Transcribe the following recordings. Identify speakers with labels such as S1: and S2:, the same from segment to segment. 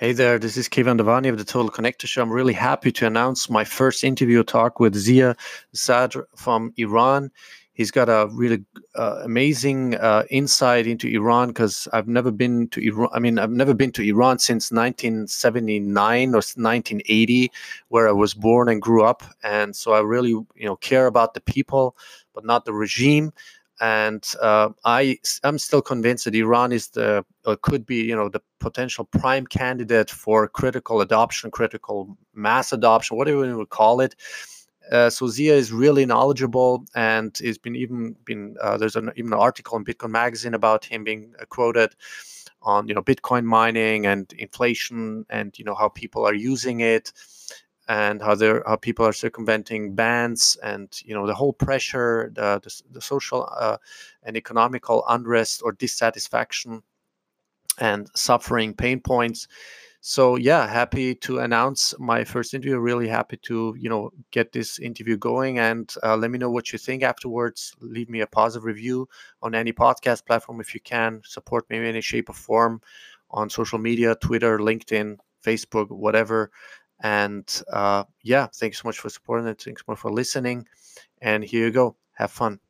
S1: Hey there, this is Keyvan Davani of the Total Connector Show. I'm really happy to announce my first interview talk with Ziya Sadr from Iran. He's got a really uh, amazing uh, insight into Iran because I've never been to Iran. I mean, I've never been to Iran since 1979 or 1980, where I was born and grew up. And so I really, you know, care about the people, but not the regime and uh, I I'm still convinced that Iran is the could be you know the potential prime candidate for critical adoption, critical mass adoption, whatever you would call it. Uh, so Ziya is really knowledgeable, and has been even been uh, there's an even an article in Bitcoin Magazine about him being uh, quoted on you know Bitcoin mining and inflation, and you know how people are using it and how they how people are circumventing bans and you know the whole pressure the the, the social uh, and economical unrest or dissatisfaction and suffering pain points. So yeah happy to announce my first interview. Really happy to you know get this interview going. And uh, let me know what you think afterwards. Leave me a positive review on any podcast platform if you can. Support me in any shape or form on social media twitter linkedin facebook whatever and uh, yeah, thanks so much for supporting it. Thanks more for listening. And here you go. Have fun.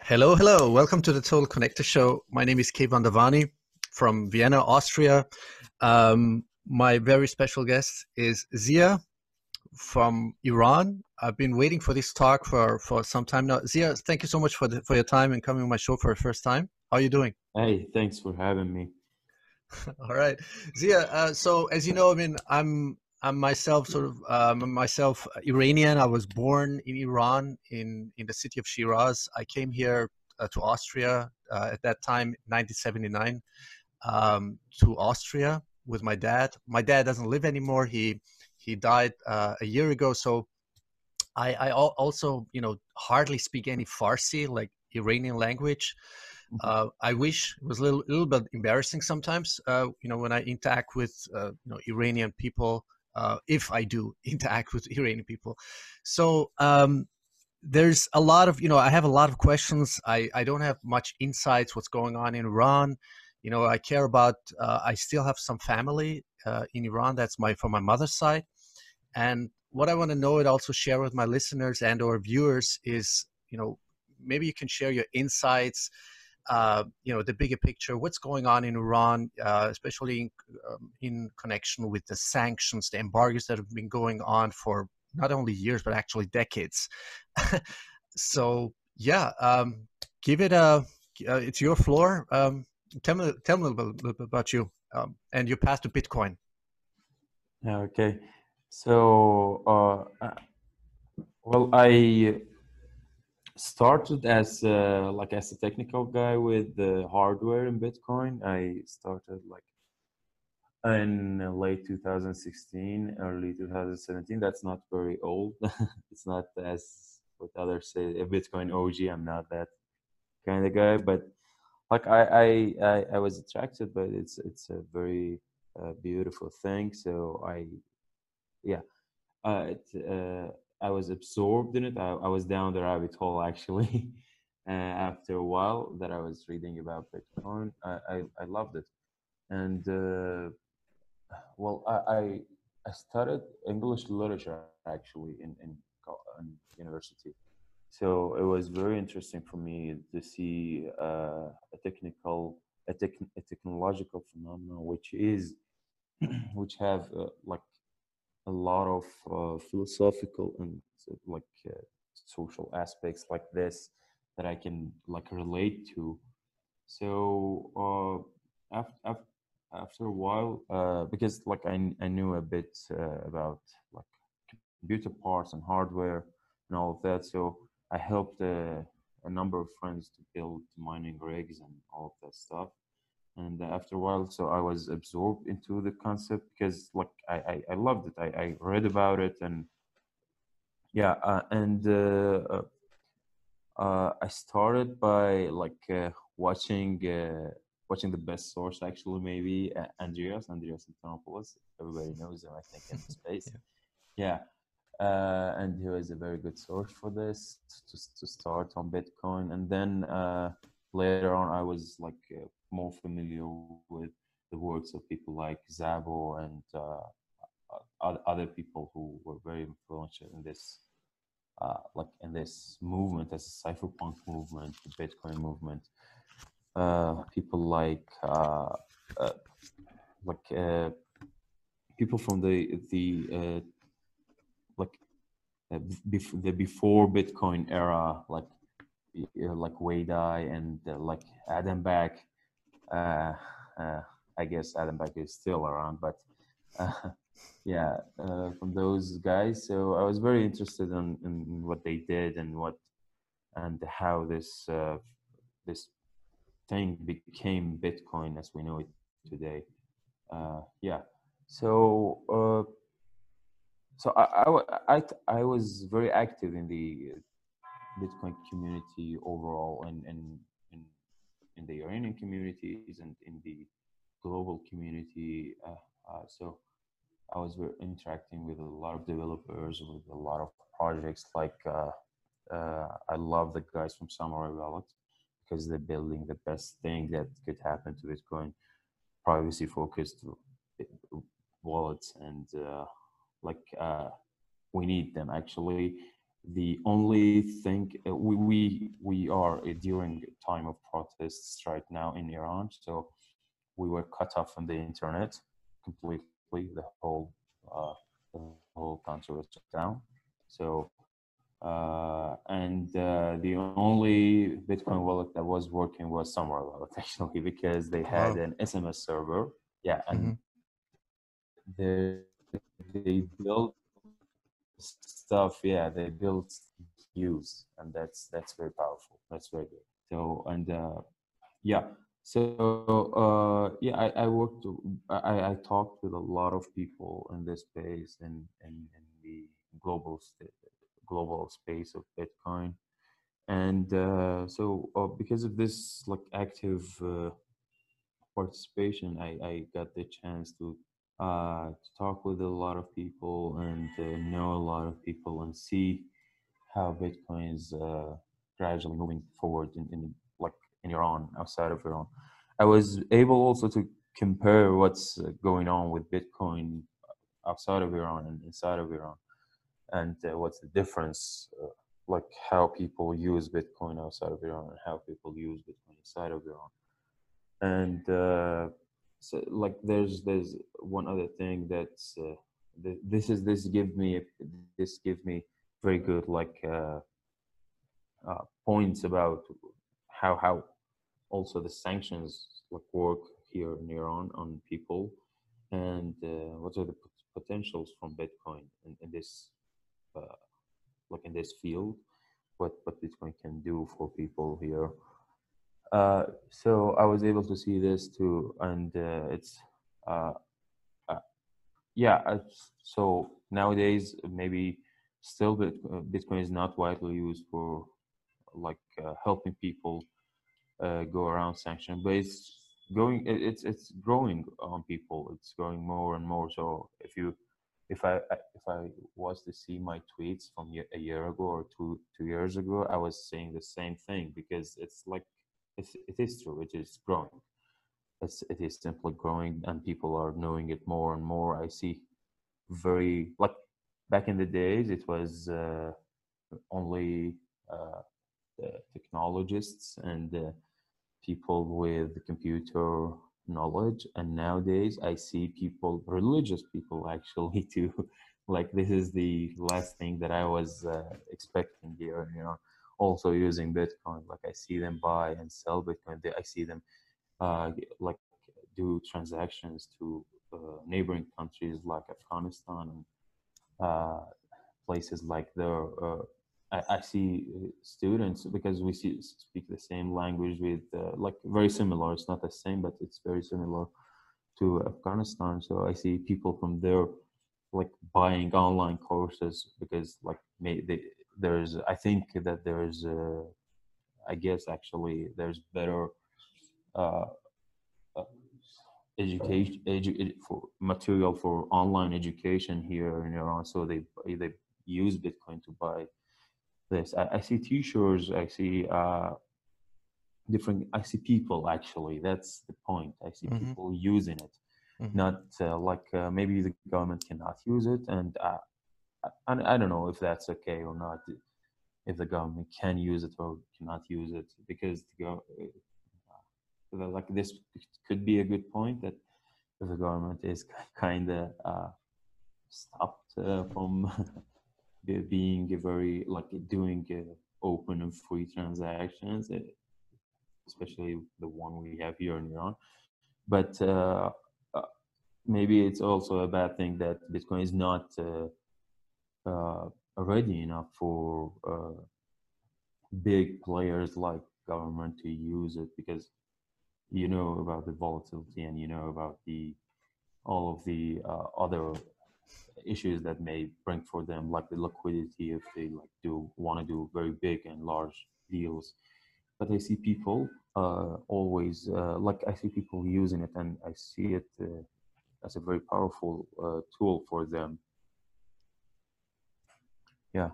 S1: Hello, hello. Welcome to the Total Connector Show. My name is Keyvan Davani from Vienna, Austria. Um, my very special guest is Ziya from Iran. I've been waiting for this talk for, for some time now. Ziya, thank you so much for the, for your time and coming on my show for the first time. How are you doing?
S2: Hey, thanks for having me.
S1: All right, Ziya. Uh, so as you know, I mean, I'm I'm myself sort of um, myself Iranian. I was born in Iran in in the city of Shiraz. I came here uh, to Austria uh, at that time, 1979, um, to Austria with my dad. My dad doesn't live anymore. He he died uh, a year ago. So I I also you know hardly speak any Farsi like Iranian language. Uh, I wish it was a little, little bit embarrassing sometimes. Uh, you know, when I interact with uh, you know Iranian people, uh, if I do interact with Iranian people, so um, there's a lot of you know I have a lot of questions. I I don't have much insights what's going on in Iran. You know, I care about. Uh, I still have some family uh, in Iran. That's my from my mother's side, and what I want to know and also share with my listeners and or viewers is you know maybe you can share your insights uh, you know the bigger picture what's going on in iran uh, especially in, um, in, connection with the sanctions the embargoes that have been going on for not only years but actually decades. So yeah um, give it a uh, it's your floor. Um, tell me tell me a little bit, about you um, and your path to bitcoin.
S2: Okay. So uh, uh, well i started as uh, like as a technical guy with the hardware in Bitcoin. I started like in late 2016, early 2017. That's not very old. it's not as what others say a Bitcoin OG. I'm not that kind of guy, but like I I I, I was attracted, but it's it's a very uh, beautiful thing. So I yeah. Uh, it, uh, I was absorbed in it. I, I was down the rabbit hole actually. uh, after a while that I was reading about Bitcoin, I, I, I loved it. And uh, well, I, I studied English literature actually in, in, in university. So it was very interesting for me to see uh, a technical, a, tech, a technological phenomenon, which is, which have uh, like a lot of uh, philosophical and uh, like uh, social aspects like this that I can like relate to. So uh, after, after a while, uh, because like I, I knew a bit uh, about like computer parts and hardware and all of that, so I helped a number of friends to build mining rigs and all of that stuff and after a while so i was absorbed into the concept because like i i, I loved it. I, I read about it and yeah uh, and uh, uh, uh i started by like uh, watching uh, watching the best source actually maybe andreas andreas antonopoulos. Everybody knows him i think in the space yeah, yeah. and he was a very good source for this to, to start on bitcoin. And then later on i was like more familiar with the works of people like Szabo and uh, other people who were very influential in this, uh, like in this movement, as a cypherpunk movement, the Bitcoin movement. Uh, people like uh, uh, like uh, people from the the like the before Bitcoin era, like like Wei Dai and like Adam Back. I guess Adam Back is still around, but yeah, uh, from those guys. So I was very interested in, in what they did and what and how this uh, this thing became Bitcoin as we know it today. Uh, yeah. So uh, so I, I, I, I was very active in the Bitcoin community overall and, and in, the Iranian communities and in the global community. Uh, uh, so I was interacting with a lot of developers, with a lot of projects. Like uh, I love the guys from Samurai Wallet because they're building the best thing that could happen to Bitcoin, privacy-focused wallets, and uh, like uh, we need them actually. The only thing uh, we we we are during time of protests right now in Iran, so we were cut off from the internet completely the whole uh, the whole country was shut down. So uh, and uh, the only Bitcoin wallet that was working was Samurai Wallet actually because they had wow. an SMS server. Yeah, and mm-hmm. they they built stuff. Yeah, they built use, and that's that's very powerful. That's very good. So and uh, yeah, so uh, yeah, I, I worked. I, I talked with a lot of people in this space and in, the global global space of Bitcoin, and uh, so uh, because of this like active uh, participation, I, I got the chance to uh, to talk with a lot of people and uh, know a lot of people and see how Bitcoin is gradually moving forward in, in in Iran, outside of Iran. I was able also to compare what's uh, going on with Bitcoin outside of Iran and inside of Iran, and uh, what's the difference, uh, like how people use Bitcoin outside of Iran and how people use Bitcoin inside of Iran. And uh, so, like, there's there's one other thing that's uh, this is this give me this give me very good like uh, points about how how also the sanctions like work here in Iran on people, and uh, what are the potentials from Bitcoin in, in this uh, like in this field, what what Bitcoin can do for people here. Uh, so I was able to see this too, and uh, it's uh, uh, yeah. so nowadays maybe still Bitcoin is not widely used for like helping people uh, go around sanction, but it's going it's it's growing on people. It's growing more and more. So if you if I if I was to see my tweets from a year ago or two two years ago, I was saying the same thing because it's like it's, it is true. It is growing. It's it is simply growing, and people are knowing it more and more. I see very like back in the days, it was uh, only uh, technologists and uh, people with computer knowledge and nowadays i see people religious people actually too like this is the last thing that i was uh, expecting here you know also using bitcoin like i see them buy and sell bitcoin i see them uh, like do transactions to uh, neighboring countries like afghanistan and uh, places like there uh, I, I see uh, students because we see speak the same language with uh, like very similar. It's not the same, but it's very similar to Afghanistan. So I see people from there like buying online courses because like may, they, there's I think that there's uh, I guess actually there's better uh, uh, education edu- for material for online education here in Iran. So they they use Bitcoin to buy this. I, I see T-shirts. I see uh, different. I see people actually. That's the point. I see
S1: Mhm.
S2: people using it,
S1: Mhm.
S2: not uh, like uh, maybe the government cannot use it, and uh, I, I don't know if that's okay or not. If the government can use it or cannot use it, because go- uh, like this could be a good point that if the government is kind of uh, stopped uh, from being a very like doing uh, open and free transactions, eh, especially the one we have here in Iran. But uh, uh, maybe it's also a bad thing that Bitcoin is not uh, uh, ready enough for uh, big players like government to use it because you know about the volatility and you know about the all of the uh, other issues that may bring for them like the liquidity if they like do want to do very big and large deals. But i see people uh, always uh, like i see people using it and i see it uh, as a very powerful uh, tool for them yeah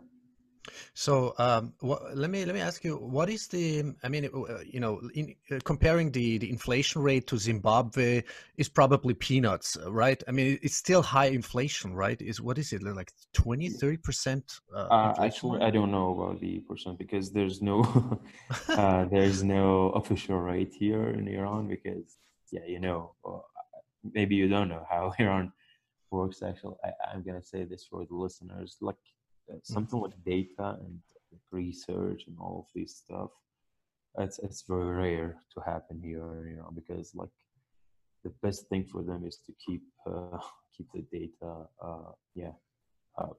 S1: So um, let me let me ask you, what is the? I mean, uh, you know, in, uh, comparing the the inflation rate to Zimbabwe is probably peanuts, uh, right? I mean, it's still high inflation, right? Is what is it like 20, 30 percent? Uh,
S2: Uh, actually,
S1: rate?
S2: I don't know about the percent because there's no uh, there's no official rate here in Iran because yeah, you know, maybe you don't know how Iran works. Actually, I, I'm gonna say this for the listeners, like something like data and research and all of this stuff. It's it's very rare to happen here in Iran because like the best thing for them is to keep uh, keep the data uh, yeah uh,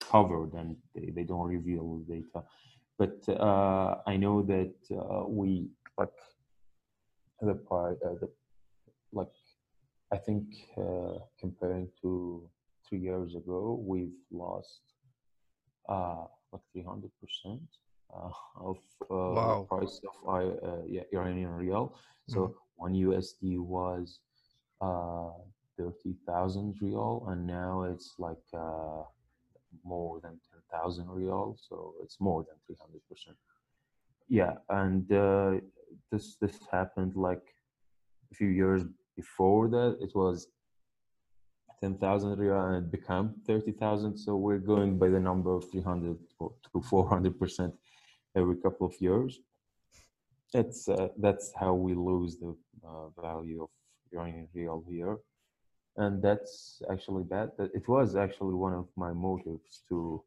S2: covered and they, they don't reveal the data but uh, i know that uh, we like the part uh, the like i think comparing to three years ago we've lost uh, like 300 percent uh, of uh, the
S1: Wow.
S2: price of I- uh, yeah, iranian rial so
S1: Mhm.
S2: one usd was uh, 30,000 rial and now it's like uh, more than 10,000 rial so it's more than 300% yeah and uh, this this happened like a few years before that it was 10,000 rial and it became 30,000 so we're going by the number of 300 or to 400% every couple of years. It's uh, that's how we lose the uh, value of Iranian rial here. And that's actually bad it was actually one of my motives to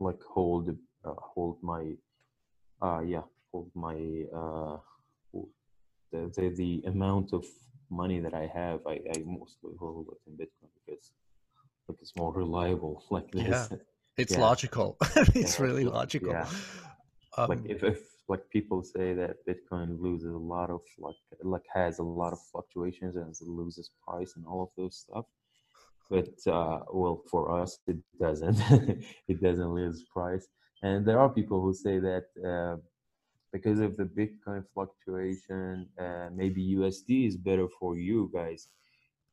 S2: like hold uh, hold my uh yeah hold my uh the, the the amount of money that i have i i mostly hold it in bitcoin because like it's more reliable like this
S1: Yeah. It's
S2: Yeah.
S1: logical. it's
S2: Yeah,
S1: really logical.
S2: yeah.
S1: Um,
S2: like if, if like people say that bitcoin loses a lot of like like has a lot of fluctuations and it loses price and all of those stuff but uh well for us it doesn't it doesn't lose price and there are people who say that uh, because of the bitcoin fluctuation uh, maybe usd is better for you guys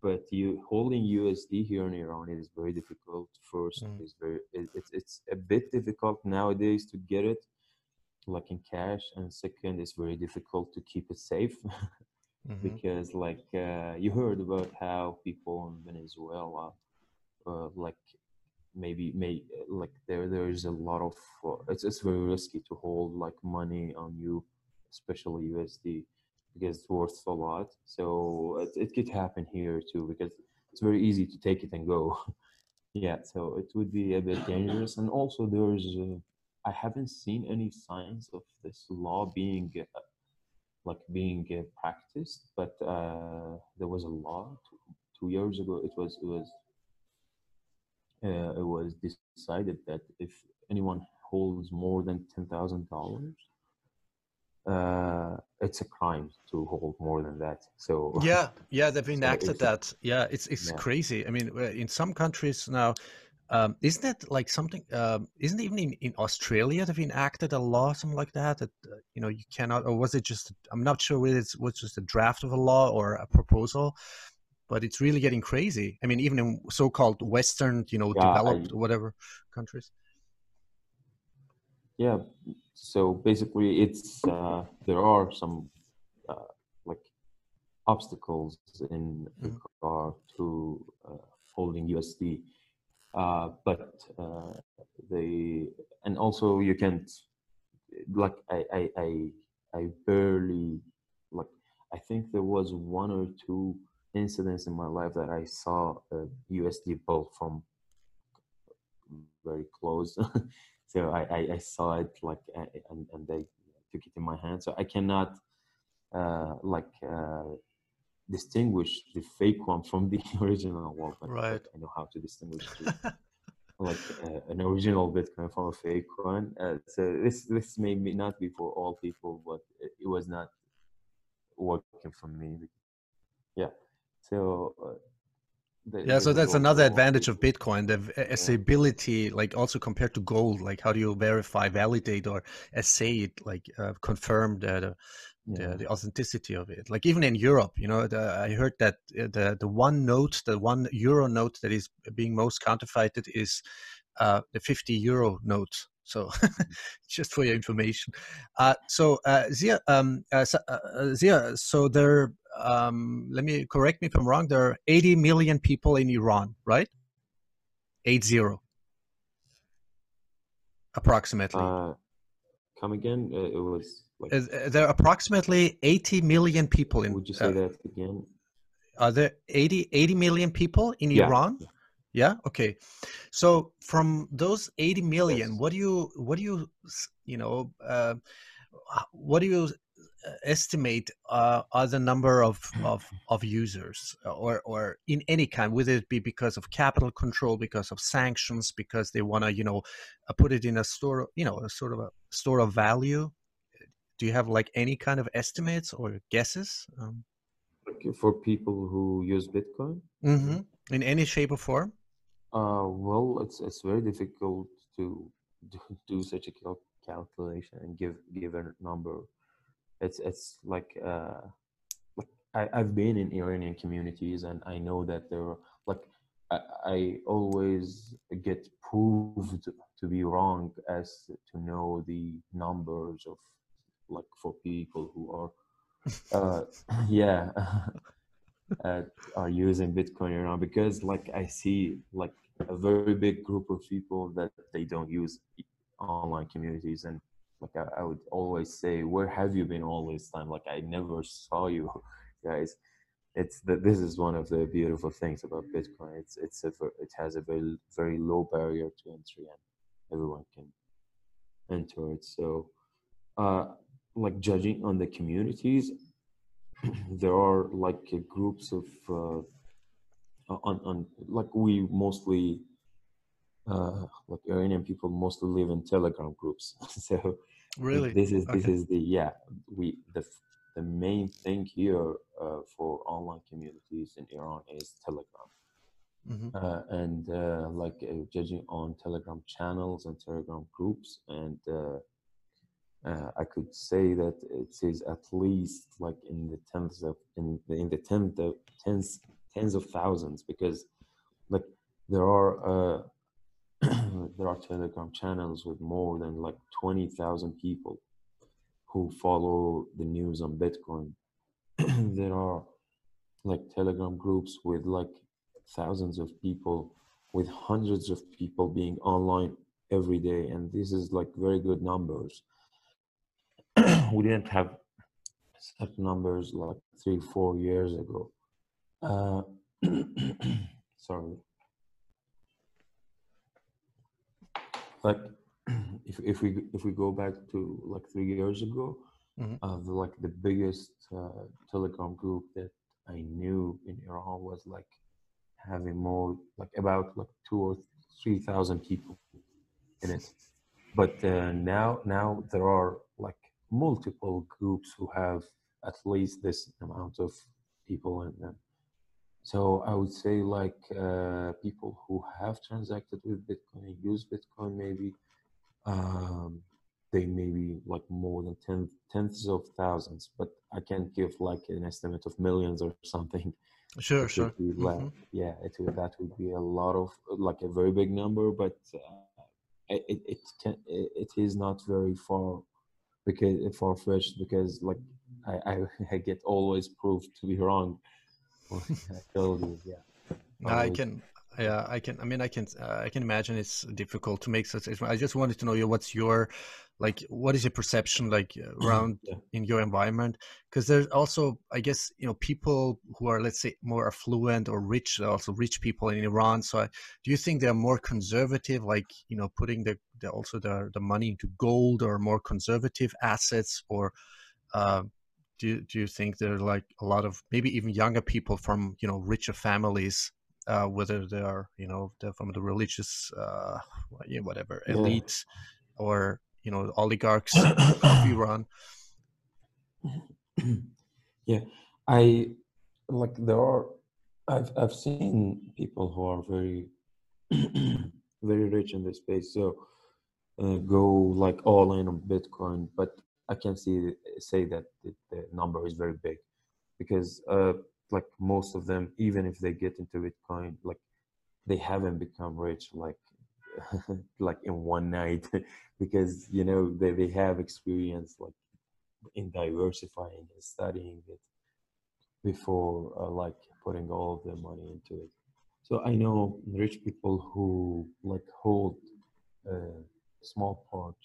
S2: but you holding usd here in iran is very difficult first
S1: Mm.
S2: it's very it, it's it's a bit difficult nowadays to get it like in cash and second it's very difficult to keep it safe
S1: mhm.
S2: because like uh, you heard about how people in venezuela uh, like maybe may like there there's a lot of uh, it's, it's very risky to hold like money on you especially usd because it's worth a lot. So it, it could happen here too because it's very easy to take it and go. Yeah so it would be a bit dangerous. And also there's uh, i haven't seen any signs of this law being uh, like being uh, practiced but uh, there was a law two, two years ago. It was it was uh, it was decided that if anyone holds more than ten thousand dollars, uh, it's a crime to hold more than that. So
S1: Yeah, yeah, they've enacted
S2: it's-
S1: that. Yeah, it's it's
S2: Yeah.
S1: crazy. I mean, uh, in some countries now, um, isn't it like something? Um, isn't even in, in Australia they've enacted a law, something like that? That uh, you know you cannot, or was it just? I'm not sure whether it was just a draft of a law or a proposal, but it's really getting crazy. I mean, even in so-called Western, you know,
S2: Yeah, I-
S1: developed whatever countries.
S2: yeah, so basically, it's uh, there are some uh, like obstacles in
S1: Mhm.
S2: regard to uh, holding USD, uh, but uh, they and also you can't like I I I, I barely like I think there was one or two incidents in my life that I saw a USD bull from very close. so I, I, I saw it like uh, and, and they took it in my hand. So I cannot uh, like uh, distinguish the fake one from the original one. But
S1: Right.
S2: I know how to distinguish the, like uh, an original Bitcoin from a fake one. Uh, so this this may be not be for all people, but it was not working for me. Yeah. So. Uh, the-
S1: Yeah, so that's another advantage of. Bitcoin, the assayability, like also compared to gold. Like, how do you verify, validate, or assay it? Like, uh, confirm the, the
S2: Yeah.
S1: the, the authenticity of it. Like even in Europe, you know, the, I heard that uh, the the one note, the one euro note that is being most counterfeited is uh, the 50 euro note. So just for your information. Uh, so uh, Ziya, um, uh, uh, uh, Ziya, so there, um, let me correct me if I'm wrong. There are 80 million people in Iran, right? Eight zero, approximately.
S2: Uh, come again? Uh, it was like.
S1: Uh, there are approximately 80 million people in.
S2: would you say
S1: uh,
S2: that again?
S1: are there 80, 80 million people in
S2: Yeah,
S1: Iran?
S2: yeah.
S1: Yeah. Okay. So from those 80 million,
S2: Yes.
S1: what do you what do you you know uh, what do you uh, estimate uh, are the number of of of users uh, or or in any kind, whether it be because of capital control, because of sanctions, because they want to you know uh, put it in a store, you know, a sort of a store of value. Do you have like any kind of estimates or guesses? Um,
S2: Like for people who use Bitcoin?
S1: mhm, In any shape or form?
S2: Uh, well, it's it's very difficult to do, do such a cal- calculation and give give a number. It's it's like uh, like I, I've been in Iranian communities and I know that there are like I, I always get proved to be wrong as to know the numbers of like for people who are uh yeah uh, are using Bitcoin around because like I see like a very big group of people that they don't use online communities and like I, I would always say where have you been all this time? Like I never saw you guys. It's that this is one of the beautiful things about Bitcoin. It's it's a it has a very very low barrier to entry and everyone can enter it. So uh like judging on the communities there are like groups of uh, on, on like we mostly uh, like Iranian people mostly live in Telegram groups. so
S1: Really?
S2: this is this
S1: Okay.
S2: is the yeah we the the main thing here uh, for online communities in Iran is Telegram.
S1: hmm
S2: Uh, and uh, like uh, judging on Telegram channels and Telegram groups, and uh, uh, I could say that it is at least like in the tens of in the in the tens of tens tens of thousands because like there are uh, there are Telegram channels with more than like twenty thousand people who follow the news on Bitcoin. there are like Telegram groups with like thousands of people, with hundreds of people being online every day, and this is like very good numbers. we didn't have such numbers like three, four years ago. Uh, sorry. Like if if we if we go back to like three years ago,
S1: Mhm.
S2: uh, the, like the biggest uh, Telegram group that I knew in Iran was like having more like about like two or three thousand people in it. But uh, now now there are like multiple groups who have at least this amount of people in them. So I would say like uh, people who have transacted with Bitcoin use Bitcoin maybe um, they may be like more than ten, tenths of thousands, but I can't give like an estimate of millions or something.
S1: Sure,
S2: It
S1: sure.
S2: la-
S1: Mhm.
S2: yeah, it would, that would be a lot of like a very big number, but uh, it it can it is not very far because far fetched because like I, I, I get always proved to be wrong. You, yeah.
S1: I can yeah i can i mean i can uh, i can imagine it's difficult to make such i just wanted to know you what's your like what is your perception like around yeah. in your environment because there's also i guess you know people who are let's say more affluent or rich also rich people in iran so I, do you think they're more conservative like you know putting the, the also the, the money into gold or more conservative assets or uh, do, do you think there are like a lot of maybe even younger people from you know richer families uh, whether they are you know they're from the religious uh, whatever elite yeah. or you know oligarchs of Iran.
S2: Yeah, I like there are. I've I've seen people who are very very rich in this space, so uh, go like all in on Bitcoin. But I can see say that the, number is very big because uh, like most of them, even if they get into Bitcoin, like they haven't become rich like like in one night because you know they, they have experience like in diversifying and studying it before uh, like putting all of their money into it. So i know rich people who like hold a small part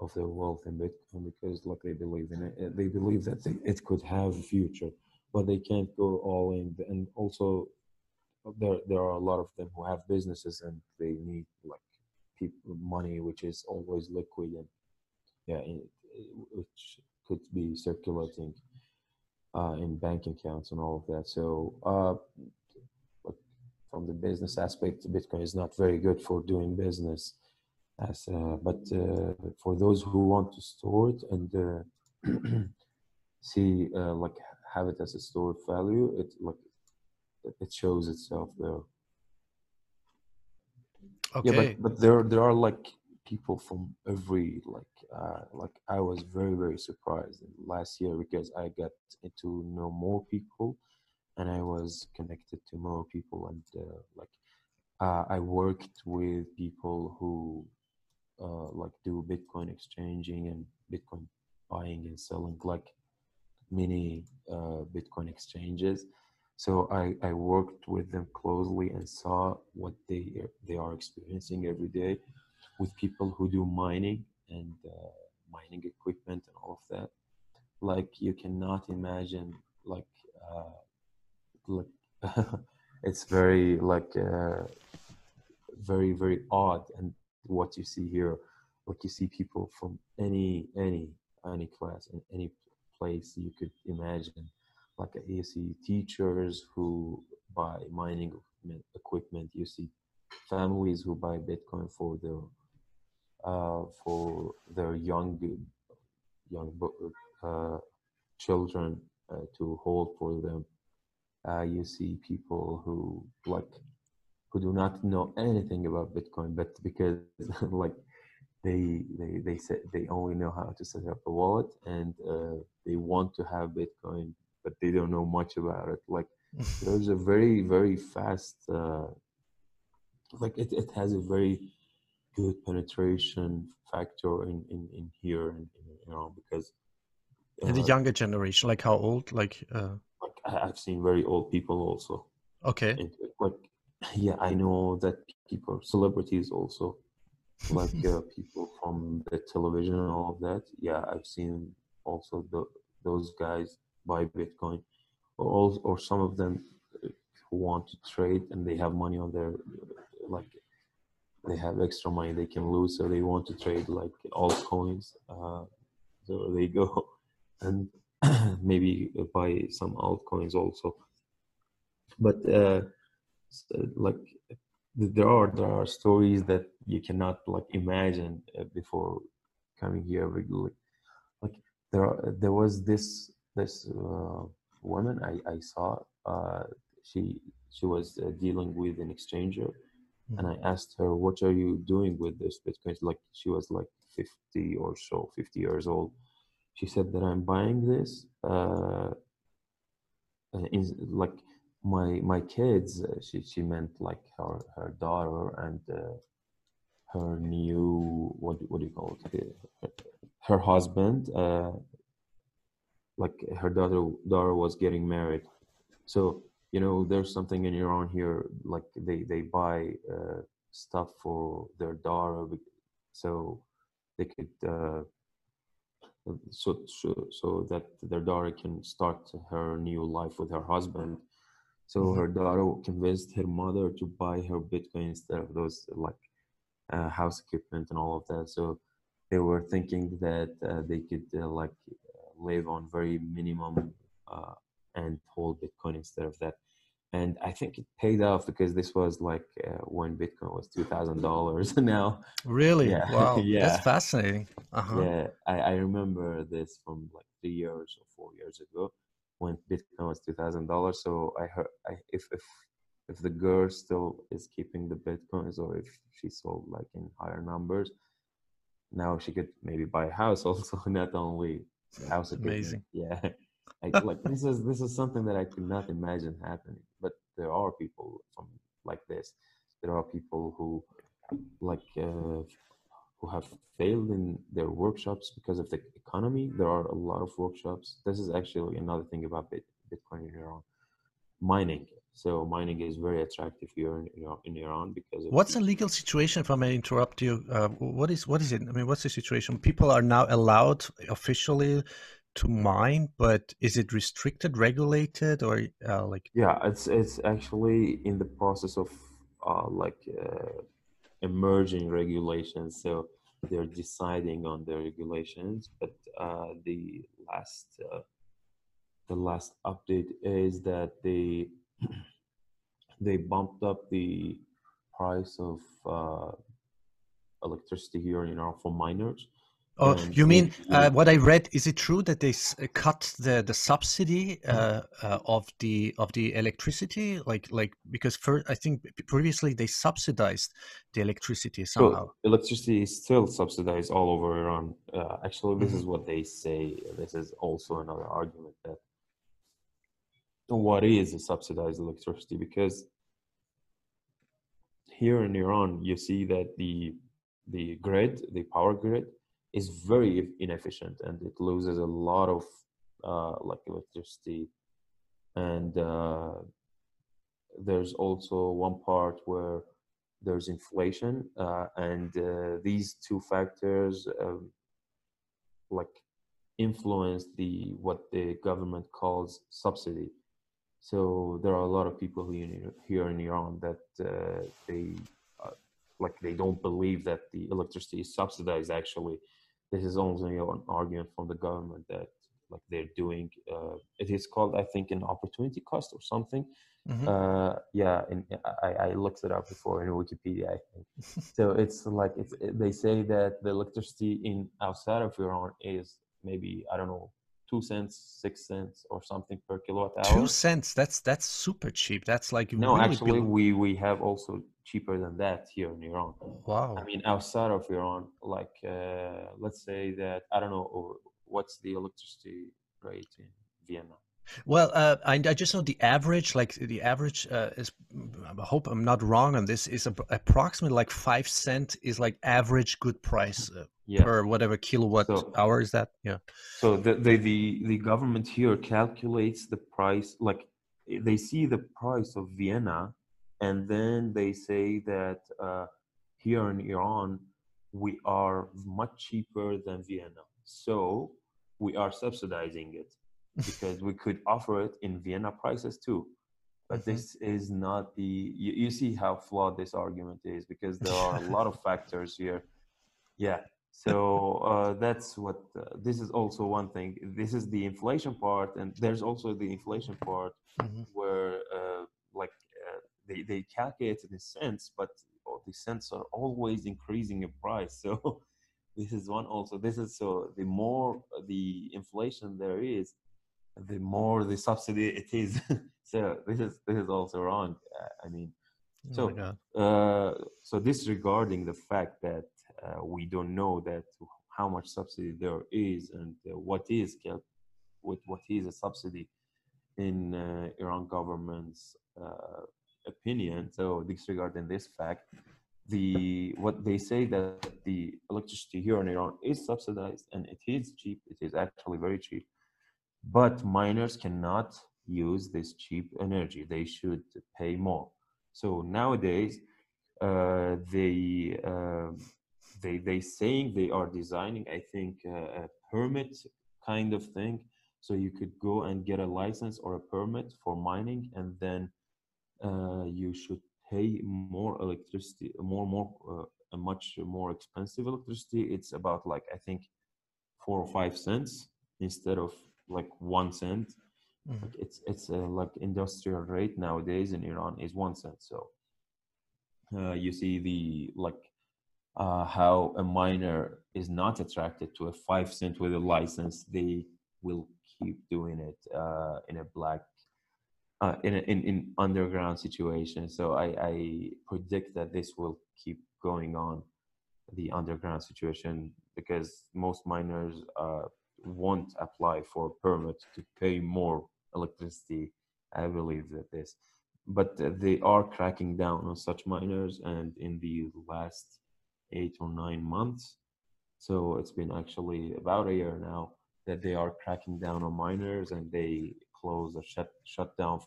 S2: of their wealth in bitcoin because like they believe in it they believe that they, it could have a future but they can't go all in and also there there are a lot of them who have businesses and they need like people money which is always liquid and yeah which could be circulating uh, in bank accounts and all of that. So uh, from the business aspect bitcoin is not very good for doing business as uh, but uh, for those who want to store it and uh, see uh, like have it as a stored value it like it shows itself there. Okay. Yeah, but but there there are like people from every like uh, like I was very very surprised last year because I got to know more people and I was connected to more people and uh, like uh, I worked with people who uh, like do Bitcoin exchanging and Bitcoin buying and selling like many uh, Bitcoin exchanges so I, I worked with them closely and saw what they they are experiencing every day with people who do mining and uh, mining equipment and all of that. Like you cannot imagine like uh, like it's very like uh, very very odd and what you see here like you see people from any any any class in any place you could imagine. Like you see teachers who buy mining equipment you see families who buy bitcoin for their uh, for their young young uh, children uh, to hold for them. Uh, you see people who like who do not know anything about bitcoin but because like they they they say they only know how to set up a wallet and uh, they want to have bitcoin but they don't know much about it. Like there's a very very fast, uh, like it, it has a very good penetration factor in in, in here and you know because
S1: uh, in the younger generation, like how old? Like, uh...
S2: like I've seen very old people also.
S1: Okay.
S2: And, like yeah, I know that people, celebrities also, like uh, people from the television and all of that. Yeah, I've seen also the, those guys buy Bitcoin, or or some of them who want to trade and they have money on their like they have extra money they can lose, so they want to trade like altcoins. Uh, so they go and maybe buy some altcoins also. But uh, like there are there are stories that you cannot like imagine uh, before coming here regularly. Like there are, there was this this uh, woman I, I saw, uh, she she was uh, dealing with an exchanger, mm-hmm. and I asked her, "What are you doing with this Bitcoin?" Like she was like fifty or so, fifty years old. She said that I'm buying this. Uh, in, like my my kids, uh, she she meant like her her daughter and uh, her new what what do you call it? Her, her husband, uh, like her daughter daughter was getting married, so you know there's something in Iran here like they they buy uh, stuff for their daughter so they could uh, so, so so that their daughter can start her new life with her husband so mm-hmm. her daughter convinced her mother to buy her bitcoin instead of those like uh, house equipment and all of that so they were thinking that uh, they could uh, like live on very minimum uh, and hold bitcoin instead of that and I think it paid off because this was like uh, when Bitcoin was two thousand dollars. now,
S1: really, yeah. wow, yeah, that's fascinating.
S2: Uh-huh. Yeah, I, I remember this from like three years or four years ago when Bitcoin was two thousand dollars. So I heard I, if if if the girl still is keeping the bitcoins or if she sold like in higher numbers, now she could maybe buy a house also, not only house.
S1: Amazing.
S2: Yeah. I, like this is this is something that I could not imagine happening. But there are people from like this. There are people who like uh, who have failed in their workshops because of the economy. There are a lot of workshops. This is actually another thing about Bitcoin in Iran, mining. So mining is very attractive here in, in Iran because.
S1: what's the legal situation? If I may interrupt you, uh, what is what is it? I mean, what's the situation? People are now allowed officially to mine, but is it restricted, regulated, or uh, like?
S2: Yeah, it's it's actually in the process of uh, like uh, emerging regulations. So they're deciding on the regulations, but uh, the last uh, the last update is that they they bumped up the price of uh, electricity here in Iran for miners
S1: Oh, you mean uh, what I read? Is it true that they uh, cut the the subsidy uh, uh, of the of the electricity? Like like because for I think previously they subsidized the electricity somehow.
S2: So electricity is still subsidized all over Iran. Uh, actually, this mm-hmm. is what they say. This is also another argument that what is a subsidized electricity? Because here in Iran, you see that the the grid, the power grid is very inefficient and it loses a lot of uh, like electricity. And uh, there's also one part where there's inflation uh, and uh, these two factors um, like influence the what the government calls subsidy. So there are a lot of people here, here in iran that uh, they uh, like they don't believe that the electricity is subsidized actually this is only an argument from the government that like they're doing uh, it is called i think an opportunity cost or something. Mm-hmm. uh, yeah and I, I looked it up before in wikipedia i think. So it's like it's they say that the electricity in outside of iran is maybe i don't know two cents six cents or something per kilowatt hour.
S1: Two cents? That's that's super cheap. That's like
S2: no really actually we we have also cheaper than that here in Iran.
S1: Wow.
S2: I mean, outside of Iran, like uh, let's say that I don't know what's the electricity rate in Vienna.
S1: Well, uh, I, I, just know the average, like the average uh, is, I hope I'm not wrong on this, is approximately like five cent is like average good price uh, yeah. per whatever kilowatt so, hour is that? Yeah.
S2: So the, the, the, the government here calculates the price, like they see the price of Vienna and then they say that uh, here in Iran we are much cheaper than Vienna, so we are subsidizing it because we could offer it in Vienna prices too. But mm-hmm. this is not the. You, you, see how flawed this argument is because there are a lot of factors here. Yeah, so uh, that's what uh, this is also one thing this is the inflation part and there's also the inflation part mm-hmm. where uh, they, they calculate in cents, but oh, the cents are always increasing in price. So this is one also. This is so the more the inflation there is, the more the subsidy it is. so this is this is also wrong. I mean, oh so oh uh, so disregarding the fact that uh, we don't know that how much subsidy there is and uh, what is with what is a subsidy in uh, Iran government's uh, opinion, so disregarding this fact, the what they say that the electricity here in Iran is subsidized and it is cheap. It is actually very cheap, but miners cannot use this cheap energy. They should pay more. So nowadays, uh, they uh, they they saying they are designing. I think uh, a permit kind of thing. So you could go and get a license or a permit for mining, and then uh, you should pay more electricity, more more uh, a much more expensive electricity. It's about like I think four or five cents instead of like one cent. Mm-hmm. Like it's it's like industrial rate nowadays in Iran is one cent. So uh, you see the like uh, how a miner is not attracted to a five cent with a license. They will keep doing it uh, in a black uh, in, in in underground situation. So I, I predict that this will keep going on the underground situation because most miners uh, won't apply for permit to pay more electricity. I believe that this, but they are cracking down on such miners, and in the last eight or nine months, so it's been actually about a year now that they are cracking down on miners and they close or shut shut down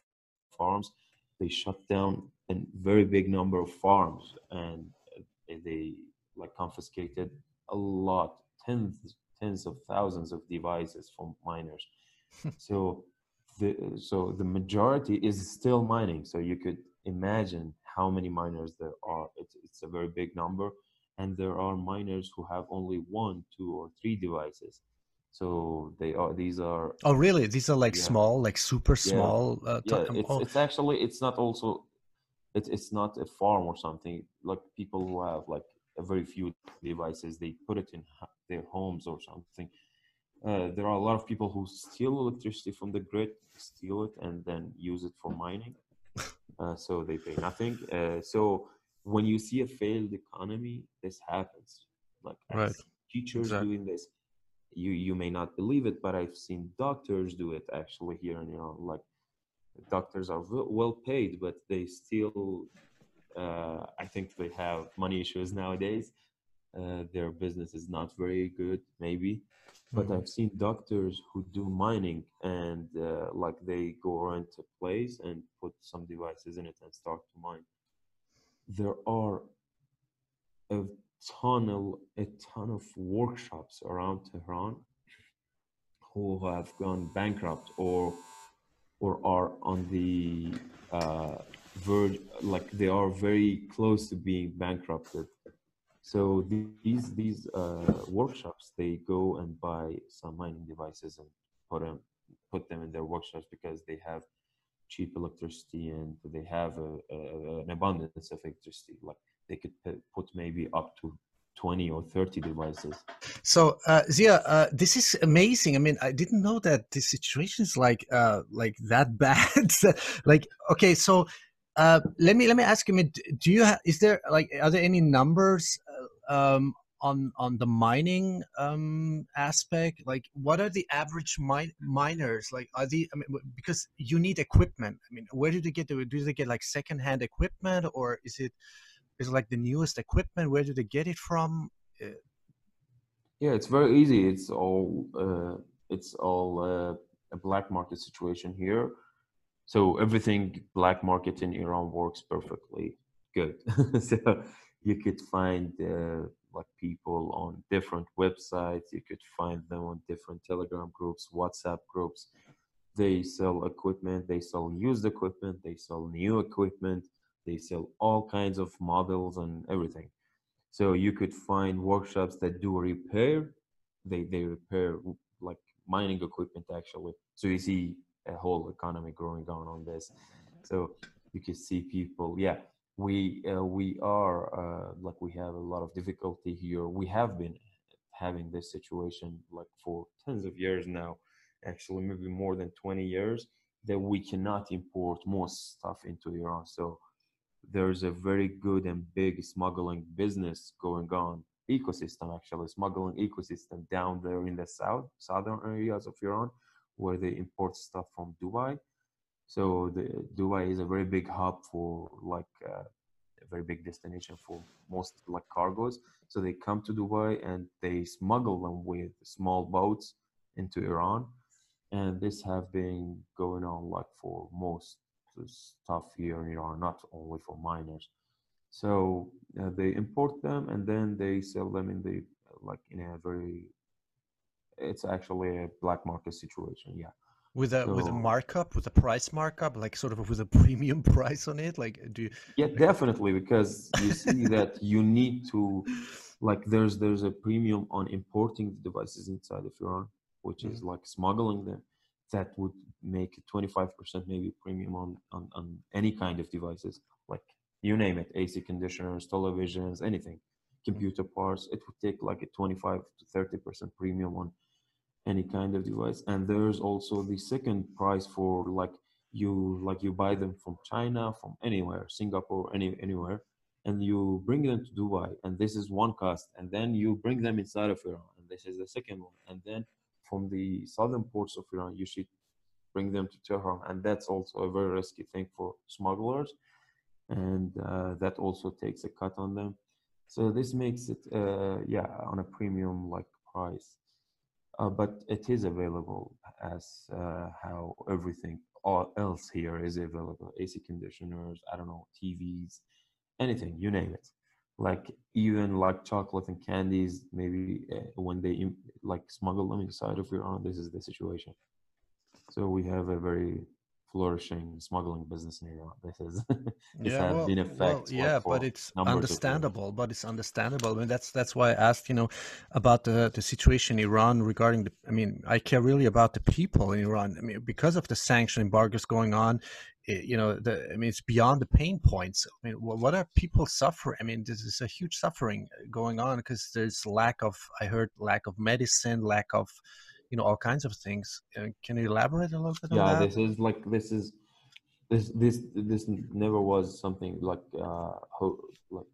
S2: farms. They shut down a very big number of farms and they like confiscated a lot, tens tens of thousands of devices from miners. so the so the majority is still mining. So you could imagine how many miners there are. It's it's a very big number, and there are miners who have only one, two, or three devices. So they are these are.
S1: Oh really? These are like yeah. small, like super small.
S2: Yeah, uh, yeah it's, oh. it's actually it's not also it's it's not a farm or something like people who have like a very few devices they put it in their homes or something uh, there are a lot of people who steal electricity from the grid steal it and then use it for mining uh, so they pay nothing uh, so when you see a failed economy this happens like right. teachers exactly. doing this you you may not believe it but i've seen doctors do it actually here and you know like doctors are well paid but they still uh, i think they have money issues nowadays. Uh, their business is not very good maybe. But mm-hmm. i've seen doctors who do mining and uh, like they go around to place and put some devices in it and start to mine. There are a ton a ton of workshops around tehran who have gone bankrupt or or are on the uh, verge, like they are very close to being bankrupted. So these these uh, workshops, they go and buy some mining devices and put them put them in their workshops because they have cheap electricity and they have a, a, an abundance of electricity. Like they could put maybe up to 20 or 30 devices.
S1: So, uh, Ziya, uh, this is amazing. I mean, I didn't know that the situation is like uh, like that bad. like, okay, so uh, let me let me ask you. I mean, do you have? Is there like are there any numbers uh, um, on on the mining um, aspect? Like, what are the average mi- miners? Like, are the I mean, because you need equipment. I mean, where do they get? Do they get like secondhand equipment, or is it? Is like the newest equipment where do they get it from? Uh,
S2: yeah it's very easy. It's all uh, it's all uh, a black market situation here. So everything black market in iran works perfectly good. So you could find uh, like people on different websites. You could find them on different telegram groups whatsapp groups. They sell equipment they sell used equipment they sell new equipment they sell all kinds of models and everything. So you could find workshops that do repair. They they repair like mining equipment actually. So you see a whole economy growing on on this. So you can see people. Yeah, we uh, we are uh, like we have a lot of difficulty here. We have been having this situation like for tens of years now, actually maybe more than 20 years that we cannot import more stuff into Iran. So there's a very good and big smuggling business going on ecosystem actually smuggling ecosystem down there in the south southern areas of iran where they import stuff from dubai so the dubai is a very big hub for like uh, a very big destination for most like cargos. So they come to Dubai and they smuggle them with small boats into Iran, and this have been going on like for most stuff here in Iran, not only for miners. So uh, they import them and then they sell them in the like in a very. It's actually a black market situation. Yeah
S1: with a so, with a markup with a price markup like sort of with a premium price on it like do you
S2: yeah definitely because you see that you need to like there's there's a premium on importing the devices inside of iran which is mm-hmm. like smuggling them that would make 25% maybe premium on, on on any kind of devices like you name it ac conditioners televisions anything computer parts it would take like a 25 to 30% premium on any kind of device. And there's also the second price for like you like you buy them from china from anywhere singapore any anywhere and you bring them to dubai and this is one cost and then you bring them inside of iran and this is the second one and then from the southern ports of iran you should bring them to tehran. And that's also a very risky thing for smugglers. And uh, that also takes a cut on them. So this makes it uh, yeah on a premium like price. Uh, but it is available as uh, how everything else here is available. Ac conditioners i don't know tvs anything you name it like even like chocolate and candies maybe uh, when they like smuggle them inside of iran this is the situation. So we have a very flourishing smuggling business in Iran. This is this
S1: yeah, well, been well, yeah, but it's understandable. But it's understandable. I mean, that's that's why I asked, you know, about the the situation in Iran regarding the. I mean, I care really about the people in Iran. I mean, because of the sanction embargoes going on, it, you know, the I mean, it's beyond the pain points. I mean, what are people suffering? I mean, this is a huge suffering eh, going on because there's lack of. I heard lack of medicine, lack of you know all kinds of things. Uh, can you elaborate a little bit?
S2: Yeah, this is like this is this this this never was something like uh ho- like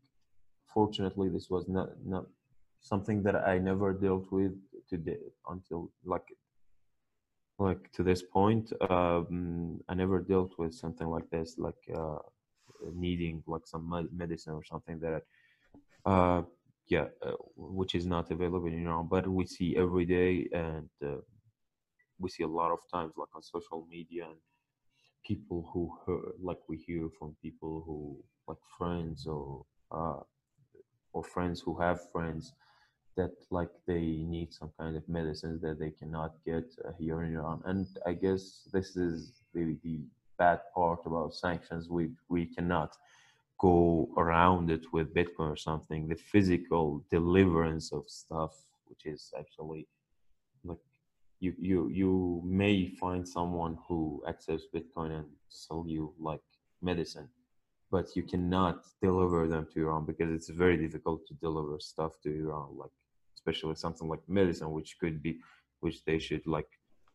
S2: fortunately this was not not something that I never dealt with today until like like to this point um I never dealt with something like this like uh needing like some medicine or something that uh yeah, uh, which is not available in Iran, but we see every day, and uh, we see a lot of times, like on social media, and people who like we hear from people who like friends or uh, or friends who have friends that like they need some kind of medicines that they cannot get uh, here in Iran, and I guess this is the the bad part about sanctions. We we cannot go around it with Bitcoin or something, the physical deliverance of stuff, which is actually like you you you may find someone who accepts Bitcoin and sell you like medicine, but you cannot deliver them to Iran because it's very difficult to deliver stuff to Iran, like especially something like medicine, which could be which they should like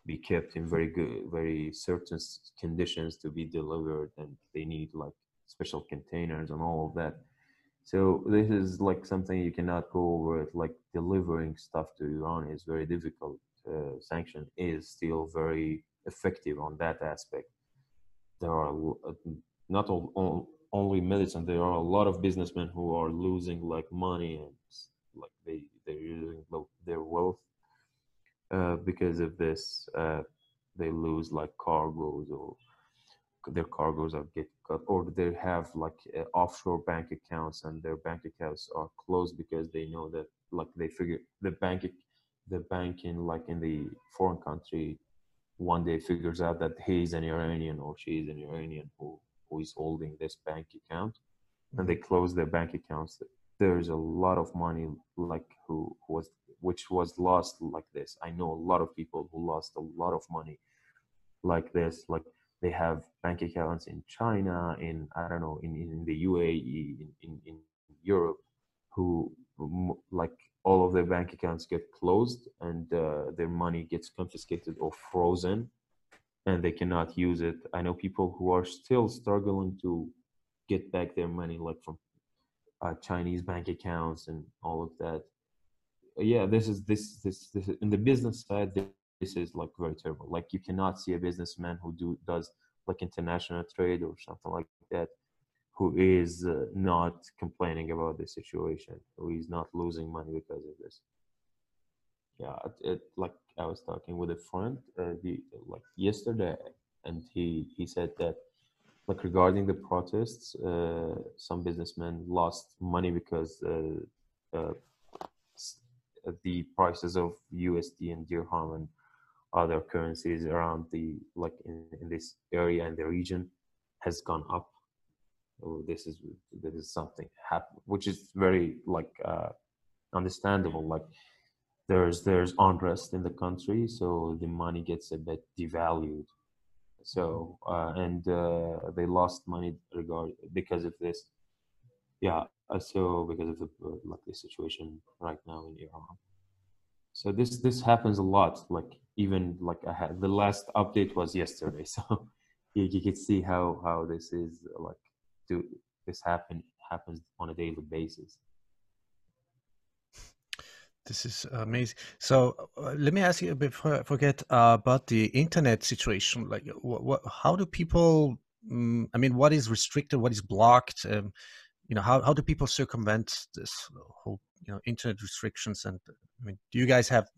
S2: be kept in very good very certain conditions to be delivered and they need like special containers and all of that. So this is like something you cannot go over it. Like delivering stuff to Iran is very difficult. Uh, sanction is still very effective on that aspect. There are uh, not all, all, only medicine. There are a lot of businessmen who are losing like money and like they they're using their wealth uh, because of this. Uh, they lose like cargoes or their cargoes are get cut or they have like uh, offshore bank accounts and their bank accounts are closed because they know that like they figure the bank the bank in like in the foreign country one day figures out that he's an Iranian or she is an Iranian who who is holding this bank account and they mm-hmm. close their bank accounts there's a lot of money like who, who was which was lost like this i know a lot of people who lost a lot of money like this like they have bank accounts in China, in I don't know, in, in the UAE, in, in, in Europe, who like all of their bank accounts get closed and uh, their money gets confiscated or frozen and they cannot use it. I know people who are still struggling to get back their money, like from uh, Chinese bank accounts and all of that. Yeah, this is this this this in the business side this is like very terrible. Like you cannot see a businessman who do does like international trade or something like that who is uh, not complaining about the situation, who is not losing money because of this. Yeah, it, it like I was talking with a friend uh, the like yesterday, and he he said that like regarding the protests, uh, some businessmen lost money because uh, uh, the prices of USD and dirham and other currencies around the like in, in this area and the region has gone up. So this is this is something happen, which is very like uh, understandable. Like there's there's unrest in the country, so the money gets a bit devalued. So uh, and uh, they lost money regard because of this. Yeah, uh, so because of the like the situation right now in Iran. So this this happens a lot. Like even like I had the last update was yesterday, so you, you can see how how this is like do this happen happens on a daily basis.
S1: This is amazing. So uh, let me ask you before I forget uh, about the internet situation. Like, what, how do people? Um, I mean, what is restricted? What is blocked? Um, you know, how how do people circumvent this whole you know internet restrictions? And I mean, do you guys have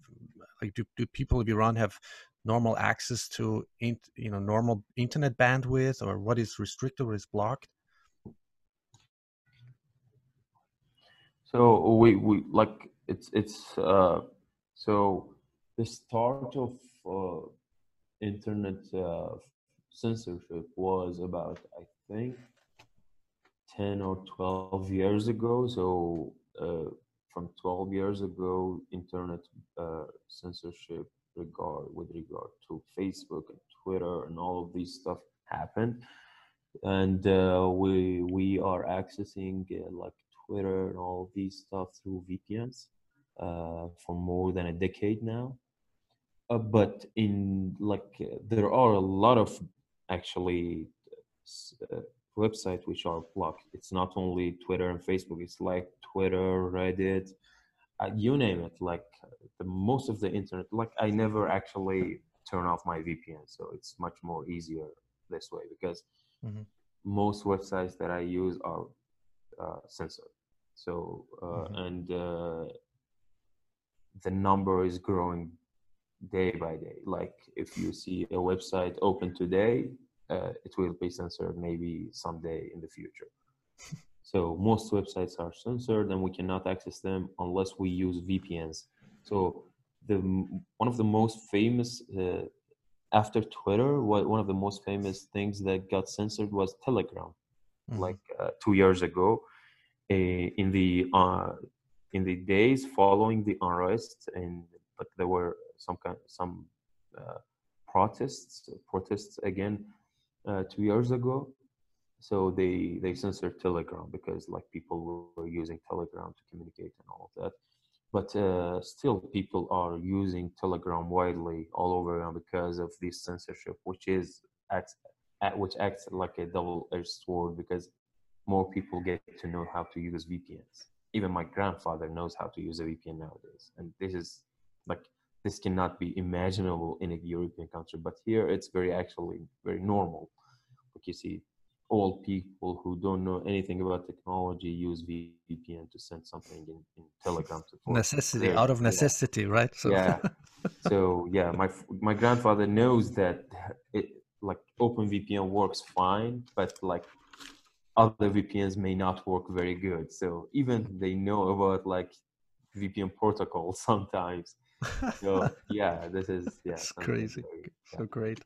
S1: like do do people of Iran have normal access to in, you know normal internet bandwidth, or what is restricted or is blocked?
S2: So we we like it's it's uh, so the start of uh, internet uh, censorship was about I think ten or twelve years ago. So uh, from twelve years ago, internet uh, censorship regard with regard to Facebook and Twitter and all of these stuff happened, and uh, we we are accessing like Twitter and all of these stuff through VPNs uh, for more than a decade now. Uh, but in like uh, there are a lot of actually uh, websites which are blocked. It's not only Twitter and Facebook. It's like Twitter, Reddit, uh, you name it. Like the most of the internet. Like I never actually turn off my VPN, so it's much more easier this way because mm-hmm. most websites that I use are uh, censored. So uh, mm-hmm. and uh, the number is growing day by day. Like if you see a website open today, uh, it will be censored maybe someday in the future. so most websites are censored and we cannot access them unless we use VPNs. So the one of the most famous uh, after Twitter, one of the most famous things that got censored was Telegram, mm-hmm. like uh, two years ago. in the uh, in the days following the unrest, and but there were some kind some uh, protests protests again uh, two years ago. So they they censored Telegram because like people were using Telegram to communicate and all of that. But uh, still, people are using Telegram widely all over because of this censorship, which is acts, which acts like a double-edged sword because more people get to know how to use VPNs even my grandfather knows how to use a VPN nowadays. And this is like this cannot be imaginable in a European country, but here it's very actually very normal. Like you see, old people who don't know anything about technology use VPN to send something in, in Telegram to
S1: necessity out of necessity,
S2: yeah.
S1: right?
S2: So. Yeah. so yeah, my my grandfather knows that it like OpenVPN works fine, but like other VPNs may not work very good. So even they know about like VPN protocol sometimes. So yeah, this is yeah, it's
S1: crazy. Very, yeah. So great.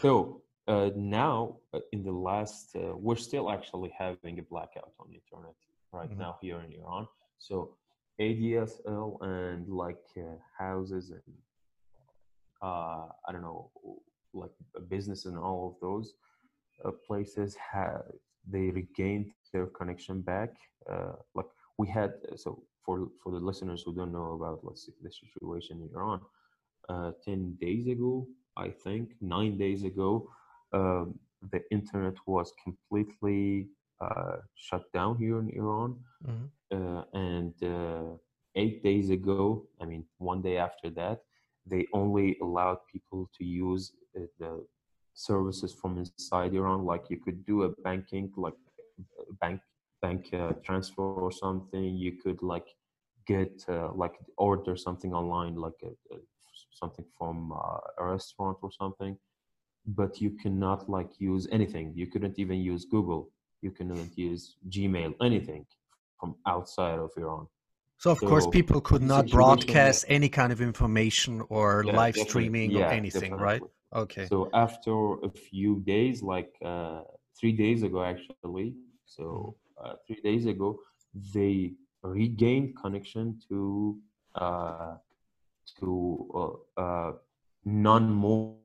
S2: So uh, now uh, in the last, uh, we're still actually having a blackout on the internet right mm-hmm. now here in Iran. So ADSL and like uh, houses and uh, I don't know, like business and all of those uh, places have they regained their connection back. Uh, like we had, so for for the listeners who don't know about let's the situation in Iran, uh, ten days ago, I think nine days ago, um, the internet was completely uh, shut down here in Iran, mm-hmm. Uh, and uh, eight days ago, I mean one day after that, they only allowed people to use uh, the services from inside Iran. Like you could do a banking, like bank bank uh, transfer or something you could like get uh, like order something online like a, a, something from uh, a restaurant or something. But you cannot like use anything. You couldn't even use google. You couldn't use gmail anything from outside of iran
S1: so of course people could not broadcast any kind of information or
S2: Yeah,
S1: live
S2: definitely.
S1: streaming or
S2: Yeah,
S1: anything right? okay.
S2: So after a few days, like uh, three days ago, actually, so uh, three days ago, they regained connection to uh, to uh, uh, non-mobile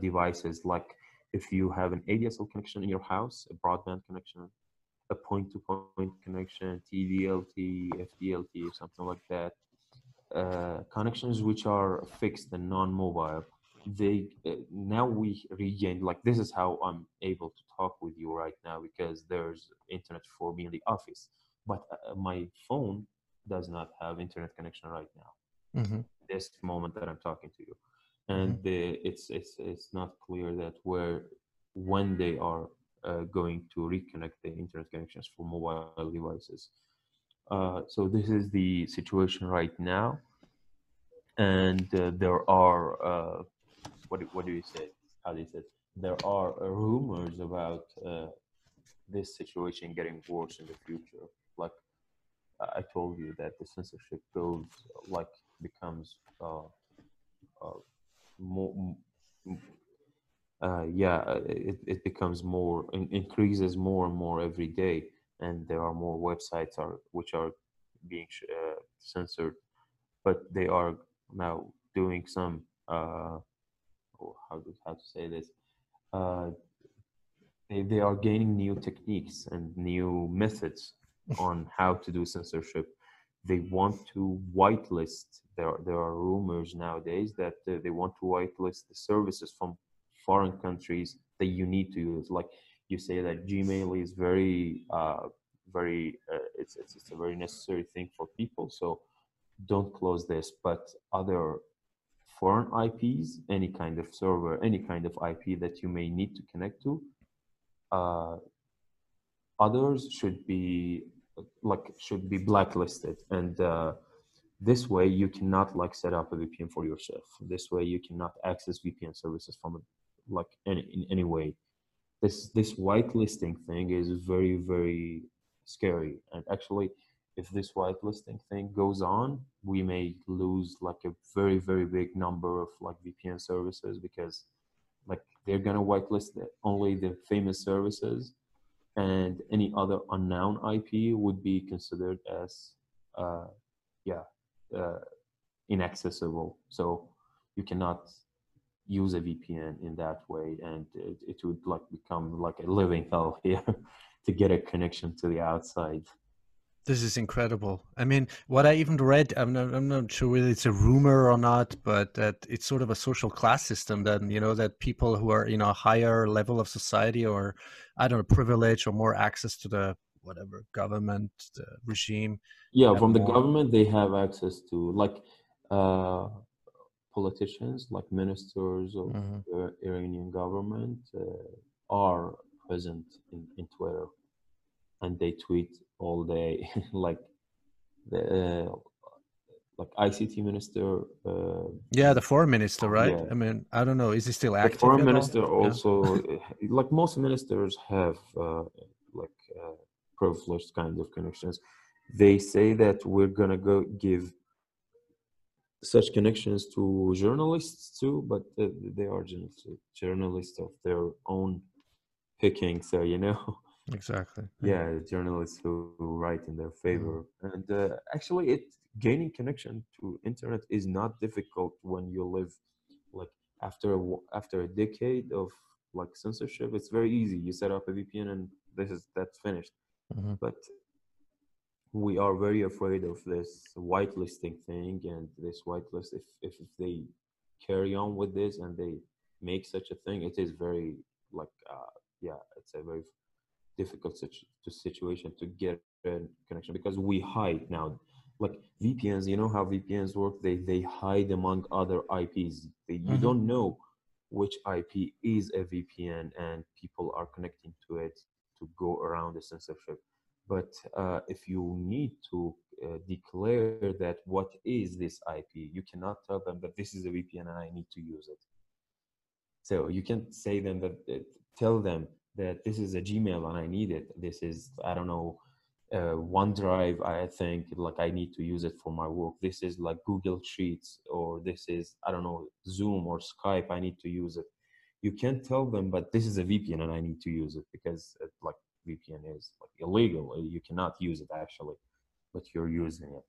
S2: devices. Like if you have an ADSL connection in your house, a broadband connection, a point-to-point connection, TDLT, FDLT, or something like that. Uh, connections which are fixed and non-mobile they uh, now we regain like this is how i'm able to talk with you right now because there's internet for me in the office but uh, my phone does not have internet connection right now
S1: Mhm.
S2: this moment that i'm talking to you and the, it's it's it's not clear that where when they are uh, going to reconnect the internet connections for mobile devices uh, so this is the situation right now, and uh, there are uh, what what do you say? How do you say? There are rumors about uh, this situation getting worse in the future. Like I told you that the censorship goes like becomes uh, uh, more. Uh, yeah, it, it becomes more in, increases more and more every day, and there are more websites are which are being uh, censored, but they are now doing some uh, oh, how to how to say this uh, they, they are gaining new techniques and new methods on how to do censorship. They want to whitelist. There are- there are rumors nowadays that uh, they want to whitelist the services from foreign countries that you need to use. Like you say that gmail is very uh, very uh, it's, it's it's a very necessary thing for people so don't close this. But other foreign IPs, any kind of server, any kind of IP that you may need to connect to, uh, others should be like should be blacklisted, and uh, this way you cannot like set up a VPN for yourself. This way you cannot access VPN services from like any in any way. This this whitelisting thing is very very scary, and actually if this whitelisting thing goes on, we may lose like a very, very big number of like VPN services because like they're gonna whitelist only the famous services and any other unknown IP would be considered as uh, yeah uh, inaccessible. So you cannot use a VPN in that way, and it, it would like become like a living hell here to get a connection to the outside.
S1: This is incredible. I mean, what I even read, I'm not, I'm not sure whether it's a rumor or not, but that it's sort of a social class system. That you know that people who are in a higher level of society or I don't know privilege or more access to the whatever government the regime.
S2: yeah from the government they have access to like uh politicians like ministers of
S1: Mhm.
S2: the iranian government uh, are present in, in twitter and they tweet all day like the uh, like ict minister uh,
S1: Yeah, the foreign minister, right?
S2: Yeah.
S1: I mean, I don't know. Is he still
S2: the
S1: active?
S2: foreign
S1: at all?
S2: minister
S1: Yeah.
S2: also uh, like most ministers have uh, like uh, privileged kind of connections they say that we're gonna go give such connections to journalists too but uh, they are journalists of their own picking so you know
S1: Exactly.
S2: yeah journalists who, who write in their favor. And uh, actually it gaining connection to internet is not difficult when you live like after a, after a decade of like censorship. It's very easy. You set up a vpn and this is that's finished.
S1: Mhm.
S2: but we are very afraid of this whitelisting thing and this whitelist if, if if they carry on with this and they make such a thing it is very like uh yeah it's a very difficult situ- situation to get a connection because we hide now like vpns you know how vpns work they they hide among other ips they, you
S1: Mhm.
S2: don't know which ip is a vpn and people are connecting to it to go around the censorship. But uh, if you need to uh, declare that what is this IP, you cannot tell them that this is a VPN and I need to use it. So you can say them that uh, tell them that this is a Gmail and I need it. This is I don't know uh, OneDrive. I think like I need to use it for my work. This is like Google Sheets or this is I don't know Zoom or Skype. I need to use it. You can't tell them, but this is a VPN and I need to use it because it, like VPN is like illegal. You cannot use it actually, but you're using it.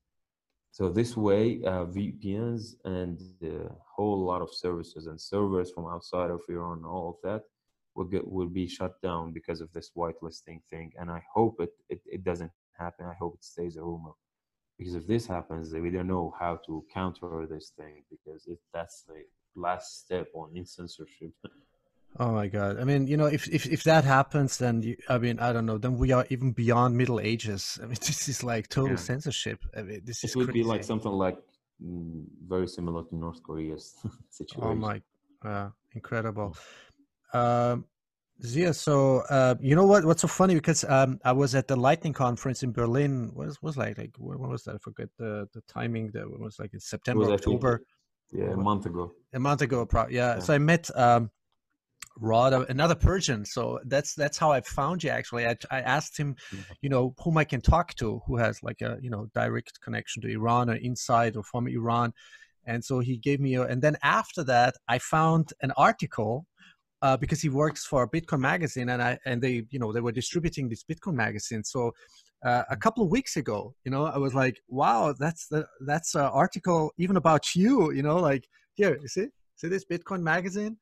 S2: So this way, uh, VPNs and a whole lot of services and servers from outside of Iran, all of that will get will be shut down because of this whitelisting thing. And I hope it, it, it doesn't happen. I hope it stays a rumor. Because if this happens, we don't know how to counter this thing because it, that's the last step on in censorship.
S1: Oh my god! I mean, you know, if if, if that happens, then you, I mean, I don't know. Then we are even beyond Middle Ages. I mean, this is like total yeah. censorship. I mean, this
S2: it would crazy. be like something like mm, very similar to North Korea's situation.
S1: Oh my, uh, incredible. Um, yeah. So uh, you know what? What's so funny because um, I was at the Lightning conference in Berlin. What was, was like like when was that? I forget the the timing. That was like in September, was, October.
S2: yeah, a month ago.
S1: A month ago, yeah. yeah. So I met um, Rod, another Persian. So that's that's how I found you. Actually, I, I asked him, mm-hmm. you know, whom I can talk to, who has like a you know direct connection to Iran or inside or from Iran, and so he gave me. A, and then after that, I found an article uh, because he works for Bitcoin magazine, and I and they you know they were distributing this Bitcoin magazine. So uh, a couple of weeks ago, you know, I was like, wow, that's the that's an article even about you. You know, like here, you see, see this Bitcoin magazine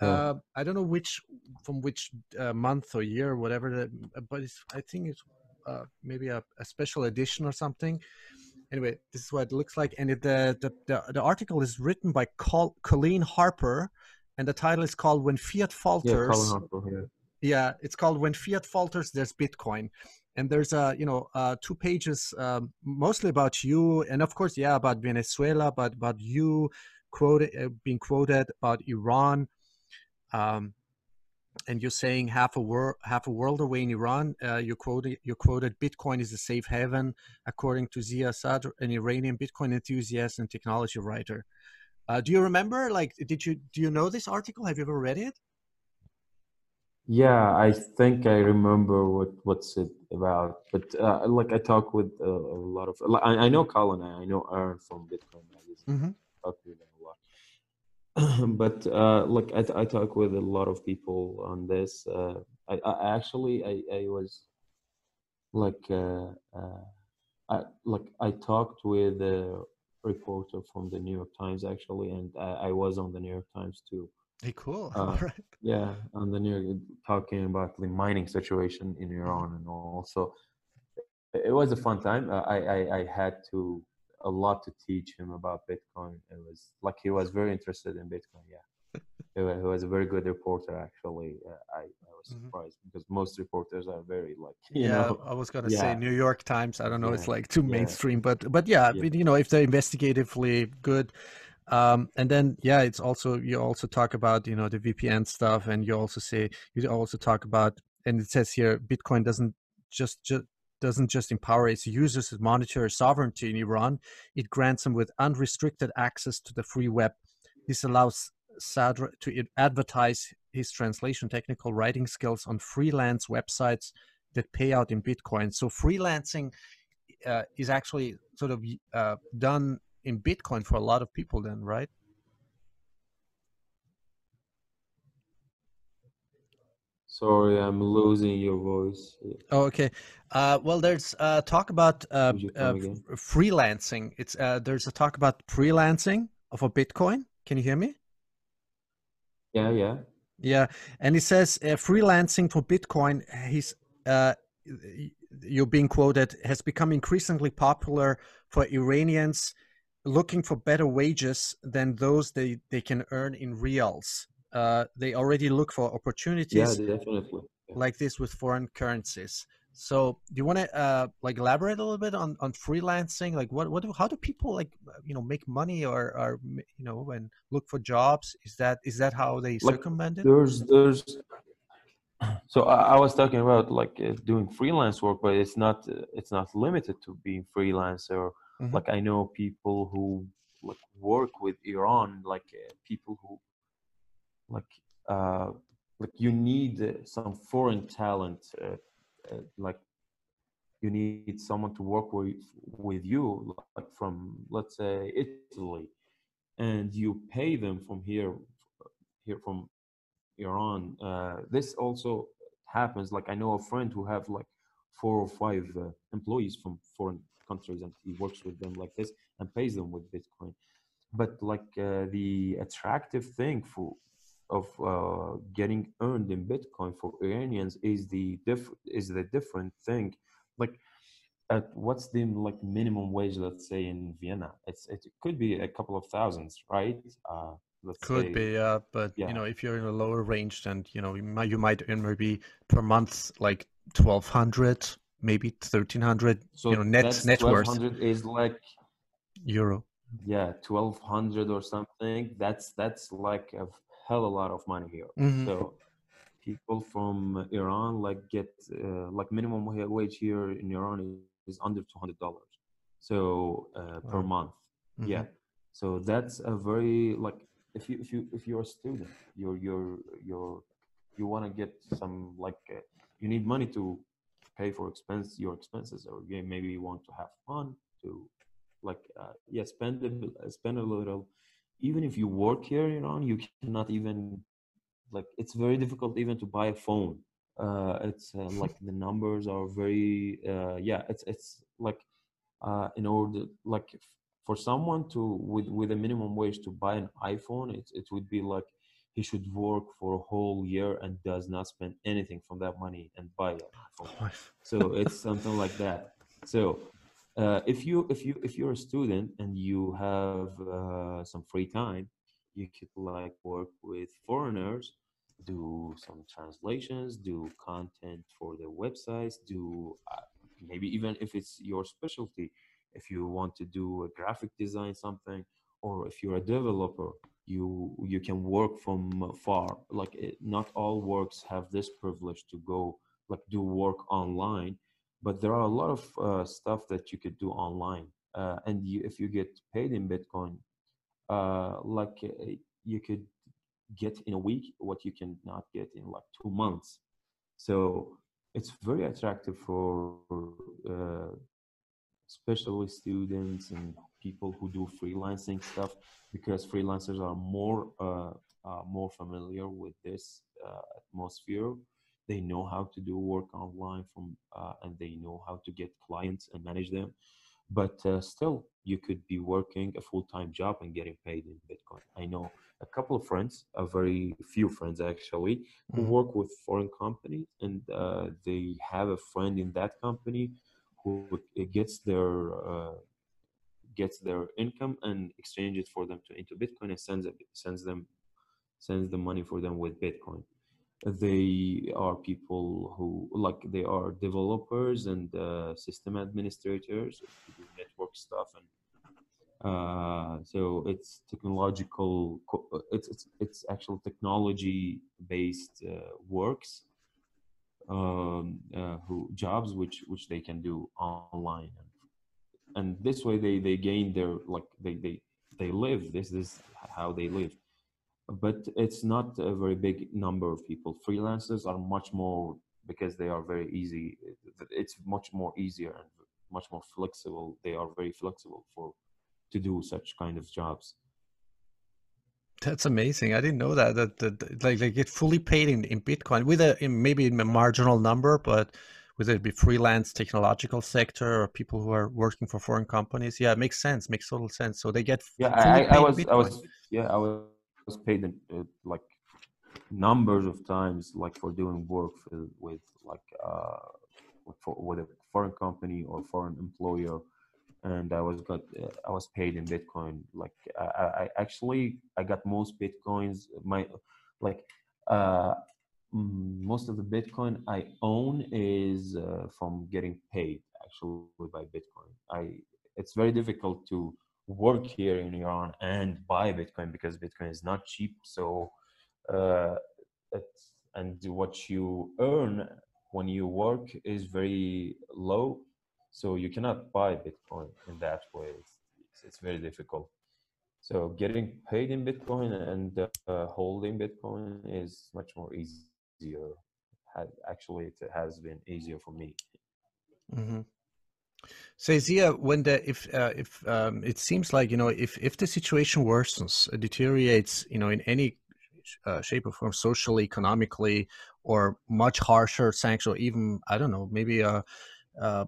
S1: uh, I don't know which from which uh, month or year or whatever, that, but I think it's uh, maybe a, a, special edition or something. Anyway, this is what it looks like, and it, the, the, the the article is written by Col- Colleen Harper, and the title is called "When Fiat Falters."
S2: Yeah, yeah.
S1: yeah, it's called "When Fiat Falters, There's Bitcoin." and there's uh you know uh, two pages um, mostly about you and of course yeah about venezuela but about you quoted uh, being quoted about iran um, and you're saying half a world half a world away in Iran. Uh, you quoted you quoted Bitcoin is a safe haven, according to Ziya Sadr, an Iranian Bitcoin enthusiast and technology writer. Uh, do you remember? Like, did you do you know this article? Have you ever read it?
S2: Yeah, I think I remember what what's it about. But uh, like, I talk with uh, a lot of. I, I know Colin. I know Aaron from Bitcoin Magazine. Mm-hmm. Talk with them but uh, look, I, I, talk with a lot of people on this. Uh, I, I, actually I, I was like uh, uh, I like I talked with a reporter from the New York Times actually, and I, I was on the New York Times too.
S1: Hey, cool.
S2: Uh, all right. Yeah, on the New York, talking about the mining situation in Iran and all. So it was a fun time. Uh, I, I I had to a lot to teach him about Bitcoin. It was like he was very interested in Bitcoin. Yeah, he, was a very good reporter. Actually, uh, I, I was mm-hmm. surprised mm-hmm. because most reporters are very like
S1: yeah.
S2: Know,
S1: I was gonna yeah. say New York Times. I don't know. Yeah. It's like too mainstream, but but yeah, yeah, you know, if they're investigatively good. Um, and then yeah, it's also you also talk about you know the VPN stuff, and you also say you also talk about, and it says here Bitcoin doesn't just just doesn't just empower its users to monetary sovereignty in Iran, it grants them with unrestricted access to the free web. This allows Sadr to advertise his translation technical writing skills on freelance websites that pay out in Bitcoin. So freelancing uh, is actually sort of uh, done in Bitcoin for a lot of people, then, right?
S2: Sorry, I'm losing your voice.
S1: Oh, okay. Uh, well, there's uh, talk about uh, uh freelancing. It's uh, there's a talk about freelancing of a Bitcoin. Can you hear me?
S2: Yeah, yeah,
S1: yeah. And he says uh, freelancing for Bitcoin. He's you're being quoted has become increasingly popular for Iranians looking for better wages than those they, they can earn in rials uh, they already look for opportunities
S2: yeah, definitely.
S1: Yeah. like this with foreign currencies. So, do you want to uh, like elaborate a little bit on, on freelancing? Like, what what how do people like you know make money or or you know and look for jobs? Is that is that how they like, circumvent it?
S2: There's there's so I, I, was talking about like uh, doing freelance work, but it's not uh, it's not limited to being freelancer. Mm-hmm. Like I know people who like work with Iran, like uh, people who like uh, like you need uh, some foreign talent, uh, like you need someone to work with with you, like from let's say Italy, and you pay them from here here from Iran. Uh, this also happens. Like I know a friend who have like four or five uh, employees from foreign countries, and he works with them like this and pays them with Bitcoin. But like uh, the attractive thing for of uh, getting earned in Bitcoin for Iranians is the diff is the different thing. Like, at what's the like minimum wage? Let's say in Vienna, it's it could be a couple of thousands, right? Uh,
S1: let's could say, be, yeah. But yeah. you know, if you're in a lower range, then you know you might you might earn maybe per month like twelve hundred, maybe thirteen hundred. So you know, net net worth
S2: is like
S1: euro.
S2: Yeah, twelve hundred or something. That's that's like a hell a lot of money here. Mm-hmm. So people from Iran like get uh, like minimum wage here in Iran is under two hundred dollars. So uh, per month, mm-hmm. yeah. So that's a very like if you if you if you're a student, you're you're you're you want to get some like uh, you need money to pay for expense your expenses or maybe you want to have fun to like uh, yeah spend a, spend a little even if you work here in Iran, you cannot even like it's very difficult even to buy a phone. Uh, it's uh, like the numbers are very uh, yeah. It's it's like uh, in order like for someone to with with a minimum wage to buy an iPhone, it it would be like he should work for a whole year and does not spend anything from that money and buy it. so it's something like that. So uh, if you if you if you're a student and you have uh, some free time you could like work with foreigners do some translations do content for their websites do uh, maybe even if it's your specialty if you want to do a graphic design something or if you're a developer you you can work from far. Like it, not all works have this privilege to go like do work online but there are a lot of uh, stuff that you could do online uh, and you, if you get paid in bitcoin uh, like uh, you could get in a week what you can not get in like two months. So it's very attractive for uh, especially students and people who do freelancing stuff because freelancers are more uh, more familiar with this atmosphere they know how to do work online from uh, and they know how to get clients and manage them. But uh, still you could be working a full-time job and getting paid in bitcoin. I know a couple of friends a very few friends actually who mm-hmm. work with foreign companies and uh, they have a friend in that company who gets their uh, gets their income and exchange it for them to into bitcoin and sends it sends them sends the money for them with bitcoin they are people who like they are developers and uh, system administrators do network stuff and uh, so it's technological it's it's, it's actual technology based uh, works um, uh, who jobs which which they can do online. And, and this way they they gain their like they they they live. This is how they live but it's not a very big number of people. Freelancers are much more because they are very easy. It's much more easier and much more flexible. They are very flexible for to do such kind of jobs.
S1: That's amazing. I didn't know that. That, that like they get fully paid in, in Bitcoin with a in maybe a marginal number, but whether it be freelance technological sector or people who are working for foreign companies. Yeah, it makes sense. Makes total sense. So they get
S2: yeah. I, I, was Bitcoin. I was yeah I was was paid uh, like numbers of times like for doing work for, with like uh for, with a foreign company or foreign employer. And i was got uh, i was paid in bitcoin. Like I, I actually i got most bitcoins my like uh most of the bitcoin i own is uh, from getting paid actually by bitcoin. I it's very difficult to work here in Iran and buy Bitcoin because Bitcoin is not cheap. So uh, and what you earn when you work is very low. So you cannot buy bitcoin in that way. It's, it's very difficult. So getting paid in bitcoin and uh, holding bitcoin is much more easier. Actually it has been easier for me.
S1: Mm-hmm. So Ziya, when the if uh, if um, it seems like you know if if the situation worsens, uh, deteriorates, you know, in any uh, shape or form, socially, economically, or much harsher sanctions, even I don't know, maybe uh, uh,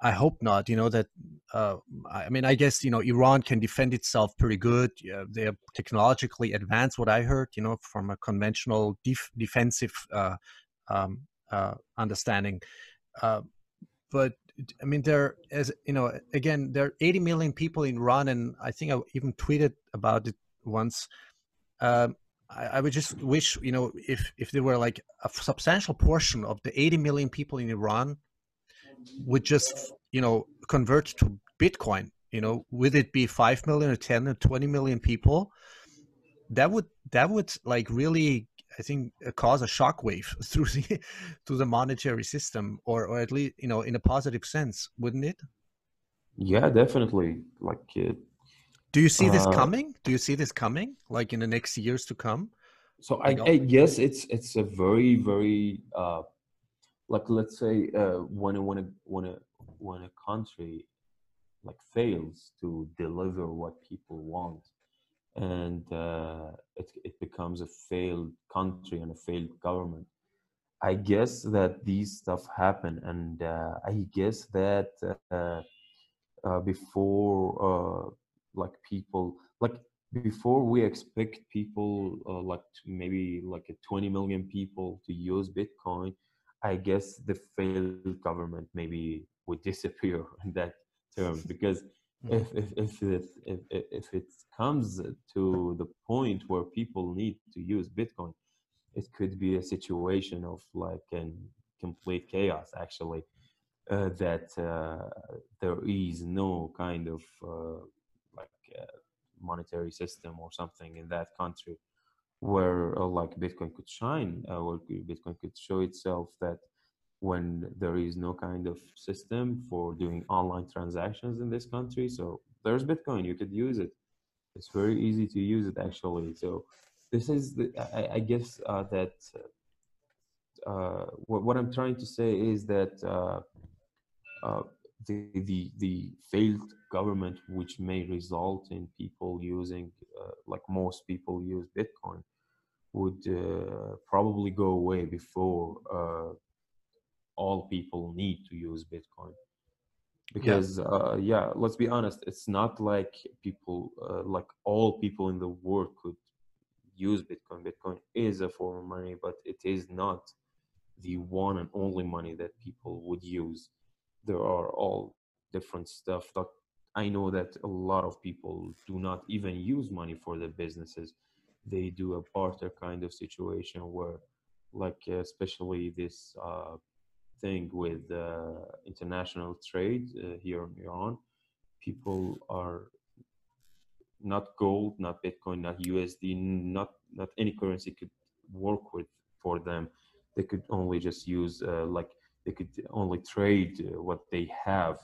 S1: I hope not. You know that. Uh, I mean, I guess you know Iran can defend itself pretty good. Yeah, they are technologically advanced. What I heard, you know, from a conventional def- defensive uh, um, uh, understanding. Uh, but I mean, there as you know, again, there are 80 million people in Iran, and I think I even tweeted about it once. Um, I, I, would just wish, you know, if if there were like a substantial portion of the 80 million people in Iran would just, you know, convert to Bitcoin, you know, would it be 5 million or 10 or 20 million people? That would that would like really I think uh, cause a shockwave through the through the monetary system, or or at least you know in a positive sense, wouldn't it?
S2: Yeah, definitely. Like, uh,
S1: do you see this uh, coming? Do you see this coming, like in the next years to come?
S2: So I, I yes, it's it's a very very uh, like let's say uh, when when a when a when a country like fails to deliver what people want and uh, it, it becomes a failed country and a failed government. I guess that these stuff happen, and uh, I guess that uh, uh before, uh, like people, like before we expect people, uh, like maybe like a 20 million people to use Bitcoin, I guess the failed government maybe would disappear in that term because. If if if it, if, if it comes to the point where people need to use bitcoin it could be a situation of like an complete chaos actually uh, that uh, there is no kind of uh, like uh, monetary system or something in that country where uh, like bitcoin could shine uh, or bitcoin could show itself that when there is no kind of system for doing online transactions in this country. So there's Bitcoin, you could use it. It's very easy to use it actually. So this is the, I, I guess uh, that uh, what, what, I'm trying to say is that uh, uh, the, the, the failed government, which may result in people using, uh, like most people use Bitcoin, would uh, probably go away before all people need to use Bitcoin. Because yeah, uh, yeah let's be honest, it's not like people uh, like all people in the world could use Bitcoin. Bitcoin is a form of money, but it is not the one and only money that people would use. There are all different stuff. That I know that a lot of people do not even use money for their businesses. They do a barter kind of situation where, like, especially this uh, thing with uh, international trade uh, here in Iran. People are not gold, not Bitcoin, not USD, not not any currency could work with for them. They could only just use uh, like they could only trade what they have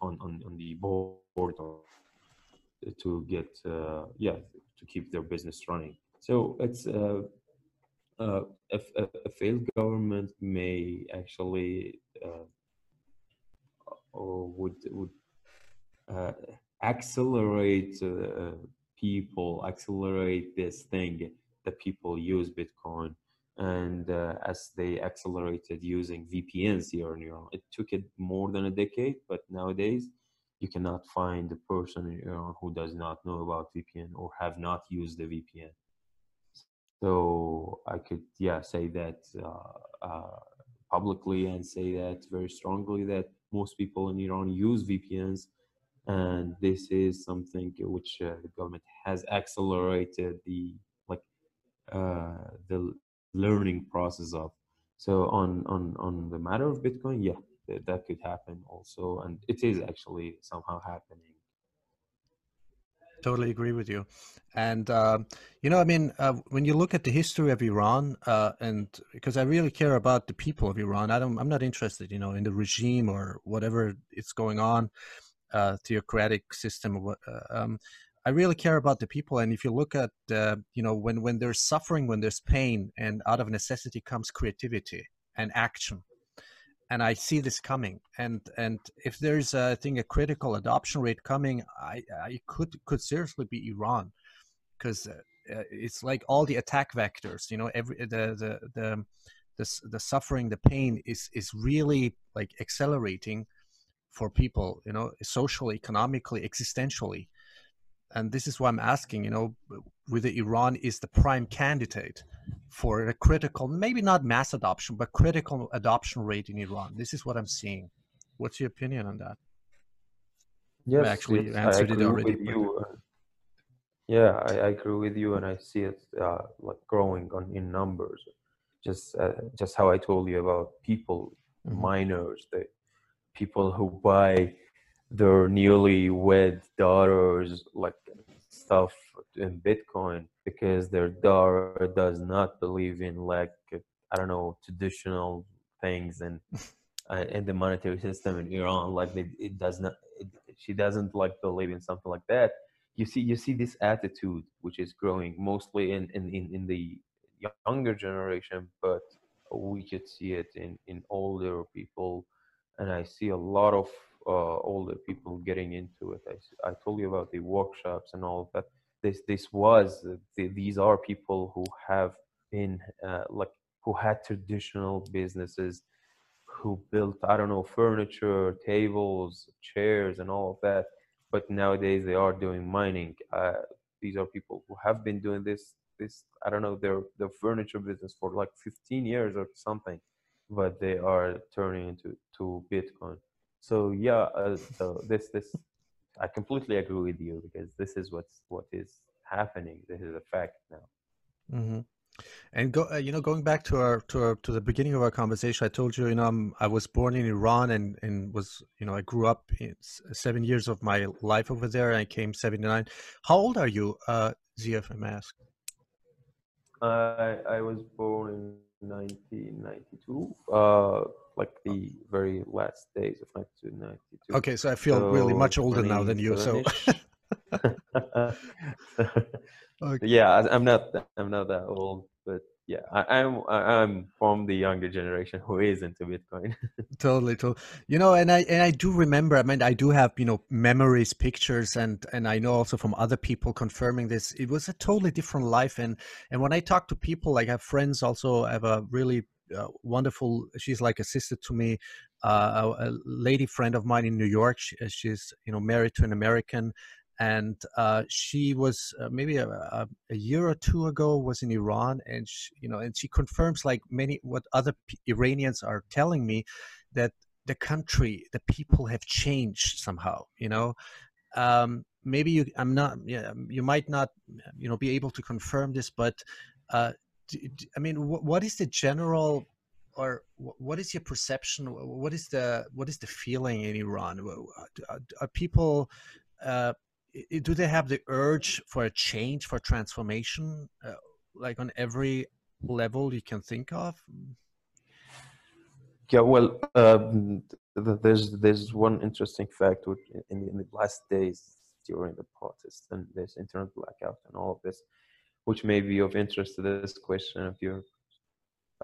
S2: on, on on the board to get uh, yeah to keep their business running. So it's uh, a, a, failed government may actually uh, or would would uh, accelerate uh, people accelerate this thing that people use Bitcoin. And uh, as they accelerated using VPNs here in Iran it took it more than a decade but nowadays you cannot find a person in Iran who does not know about VPN or have not used the VPN so I could, yeah, say that uh, uh, publicly and say that very strongly that most people in Iran use VPNs, and this is something which uh, the government has accelerated the like uh, the learning process of. So on on on the matter of Bitcoin, yeah, th- that could happen also, and it is actually somehow happening.
S1: Totally agree with you. And uh, you know, I mean, uh, when you look at the history of Iran, uh, and because I really care about the people of Iran, I don't, I'm not interested, you know, in the regime or whatever it's going on, uh, theocratic system. Uh, um, I really care about the people. And if you look at, uh, you know, when when there's suffering, when there's pain, and out of necessity comes creativity and action and I see this coming. And and if there's I think a critical adoption rate coming, I I could could seriously be Iran, because uh, uh, it's like all the attack vectors. You know, every the the the the, the suffering, the pain is is really like accelerating for people. You know, socially, economically, existentially. And this is why I'm asking. You know, whether Iran is the prime candidate for a critical, maybe not mass adoption, but critical adoption rate in Iran. This is what I'm seeing. What's your opinion on that?
S2: Yes,
S1: I actually
S2: yes,
S1: answered
S2: I
S1: it already.
S2: With you. Yeah, I, I, agree with you, and I see it uh, like growing on in numbers. Just uh, just how I told you about people, mm-hmm. miners, the people who buy their newly wed daughters like stuff in Bitcoin because their daughter does not believe in like I don't know traditional things and uh, in the monetary system in Iran. Like it, it does not, it, she doesn't like believe in something like that. You see, you see this attitude which is growing mostly in in in, in the younger generation, but we could see it in in older people, and I see a lot of uh, older people getting into it. I, I told you about the workshops and all of that. This this was the, these are people who have been uh, like who had traditional businesses, who built I don't know furniture, tables, chairs, and all of that. But nowadays they are doing mining. Uh, these are people who have been doing this this I don't know their their furniture business for like 15 years or something, but they are turning into to Bitcoin so yeah uh, so this this i completely agree with you because this is what's what is happening. This is a fact now.
S1: Mm-hmm. and go uh, you know going back to our to our to the beginning of our conversation i told you you know I'm, i was born in iran and and was you know i grew up in seven years of my life over there and i came 79 how old are you uh Ziya if i ask?
S2: I i was born in 1992 uh like the very last days of 1992.
S1: Okay, so I feel so really much older now than you. So.
S2: okay. Yeah, I'm not. I'm not that old, but yeah, I, am I'm, I'm from the younger generation who is into Bitcoin.
S1: totally, totally. You know, and I and I do remember. I mean, I do have you know memories, pictures, and and I know also from other people confirming this. It was a totally different life, and and when I talk to people, like I have friends also I have a really uh, wonderful. She's like a sister to me. Uh, a, a, lady friend of mine in New York. She, uh, she's you know married to an American, and uh, she was uh, maybe a, a, a, year or two ago was in Iran, and she, you know, and she confirms like many what other P- Iranians are telling me that the country, the people have changed somehow. You know. Um, maybe you i'm not yeah, you might not you know be able to confirm this but uh, I mean, what is the general, or what is your perception? What is the what is the feeling in Iran? Are people, uh, do they have the urge for a change, for transformation, uh, like on every level you can think of?
S2: Yeah, well, um, there's there's one interesting fact in, in the last days during the protests and this internet blackout and all of this which may be of interest to this question of yours.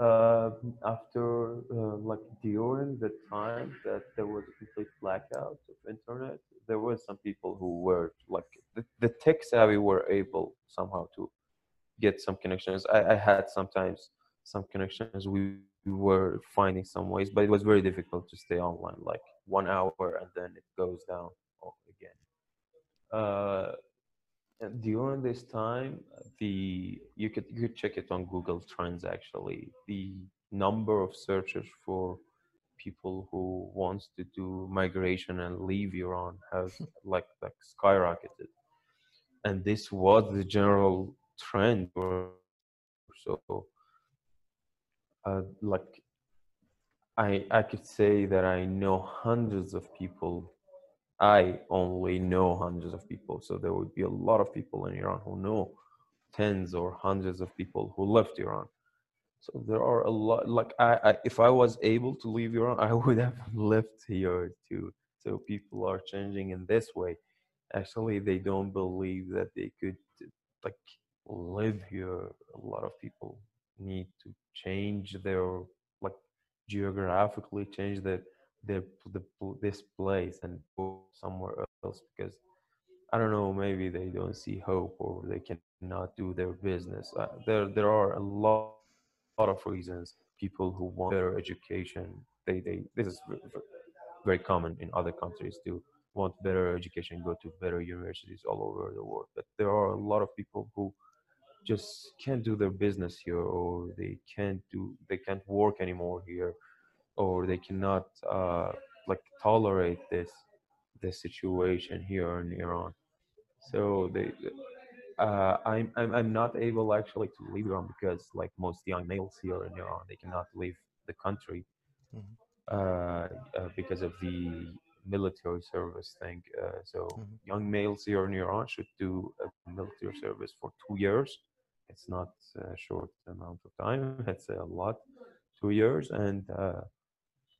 S2: Uh, after uh, like during the time that there was a complete blackout of internet, there were some people who were like the, the tech savvy were able somehow to get some connections. I, I had sometimes some connections. We, we were finding some ways, but it was very difficult to stay online like one hour and then it goes down again. Uh, during this time the you could you could check it on google trends actually. The number of searches for people who wants to do migration and leave iran has like like skyrocketed. And this was the general trend so uh, like i i could say that i know hundreds of people I only know hundreds of people. So there would be a lot of people in Iran who know tens or hundreds of people who left Iran. So there are a lot. Like I, I if I was able to leave Iran, I would have left here too. So people are changing in this way. Actually, they don't believe that they could like live here. A lot of people need to change their like geographically change the the, this place and go somewhere else because I don't know maybe they don't see hope or they cannot do their business. Uh, there there are a lot, lot of reasons people who want better education they they this is very common in other countries to want better education go to better universities all over the world but there are a lot of people who just can't do their business here or they can't do they can't work anymore here or they cannot uh, like tolerate this this situation here in Iran. So they, uh, I'm, I'm I'm not able actually to leave Iran because like most young males here in Iran, they cannot leave the country mm-hmm. uh, uh, because of the military service thing. Uh, so mm-hmm. young males here in Iran should do a military service for two years. It's not a short amount of time. It's a lot, two years, and uh,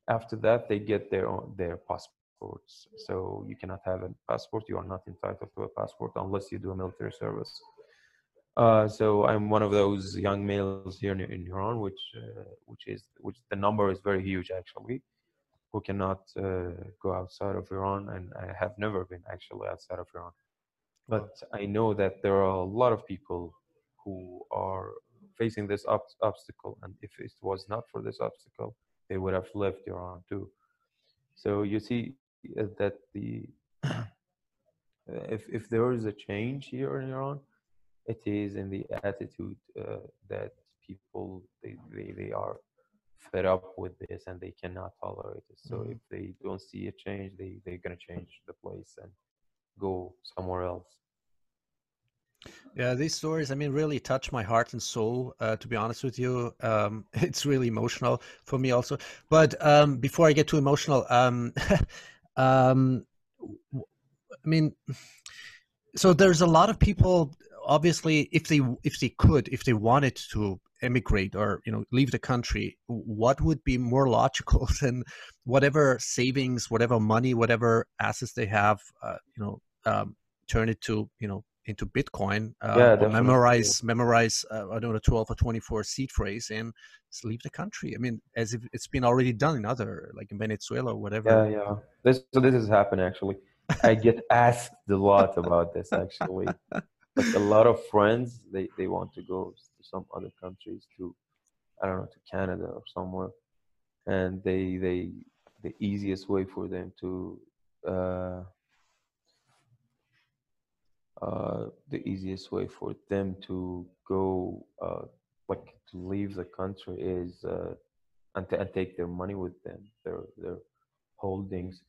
S2: after that, they get their own, their passports. So you cannot have a passport. You are not entitled to a passport unless you do a military service. Uh, so I'm one of those young males here in, in Iran, which uh, which is which the number is very huge actually, who cannot uh, go outside of Iran, and I have never been actually outside of Iran. But I know that there are a lot of people who are facing this ob- obstacle, and if it was not for this obstacle, they would have left Iran too. So you see uh, that the if if there is a change here in Iran, it is in the attitude uh, that people they, they they are fed up with this and they cannot tolerate it. So mm-hmm. if they don't see a change, they they're gonna change the place and go somewhere else.
S1: Yeah, these stories, I mean, really touch my heart and soul. Uh, to be honest with you, um, it's really emotional for me also. But um, before I get too emotional, um, um I mean, so there's a lot of people. Obviously, if they if they could, if they wanted to emigrate or you know leave the country, what would be more logical than whatever savings, whatever money, whatever assets they have, uh, you know, um, turn it to you know into Bitcoin, uh, yeah, memorize memorize uh, I don't know twelve or twenty four seed phrase and leave the country. I mean, as if it's been already done in other like in Venezuela or whatever.
S2: Yeah, yeah. This so this has happened actually. I get asked a lot about this actually. like a lot of friends, they they want to go to some other countries to, I don't know, to Canada or somewhere, and they they the easiest way for them to uh, uh, the easiest way for them to go uh, like to leave the country is uh, and, and take their money with them their their holdings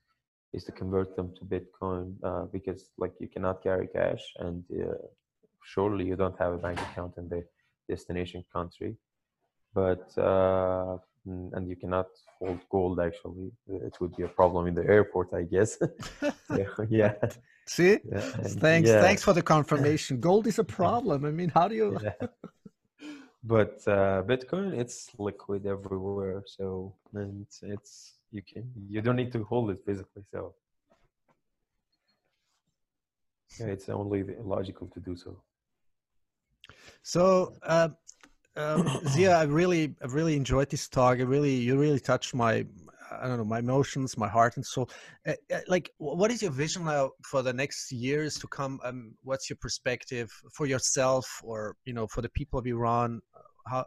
S2: is to convert them to bitcoin uh, because like you cannot carry cash and uh, surely you don't have a bank account in the destination country. But and you cannot hold gold actually it would be a problem in the airport i guess yeah
S1: See, yeah, thanks, yeah. thanks for the confirmation. Gold is a problem. I mean, how do you?
S2: Yeah. But uh, Bitcoin, it's liquid everywhere, so and it's, it's you can you don't need to hold it physically. So yeah, it's only logical to do so.
S1: So. Uh, um, Ziya, I really, I really enjoyed this talk. I really, you really touched my I don't know my emotions, my heart and soul. Uh, like, what is your vision now for the next years to come? Um, what's your perspective for yourself, or you know, for the people of Iran? How,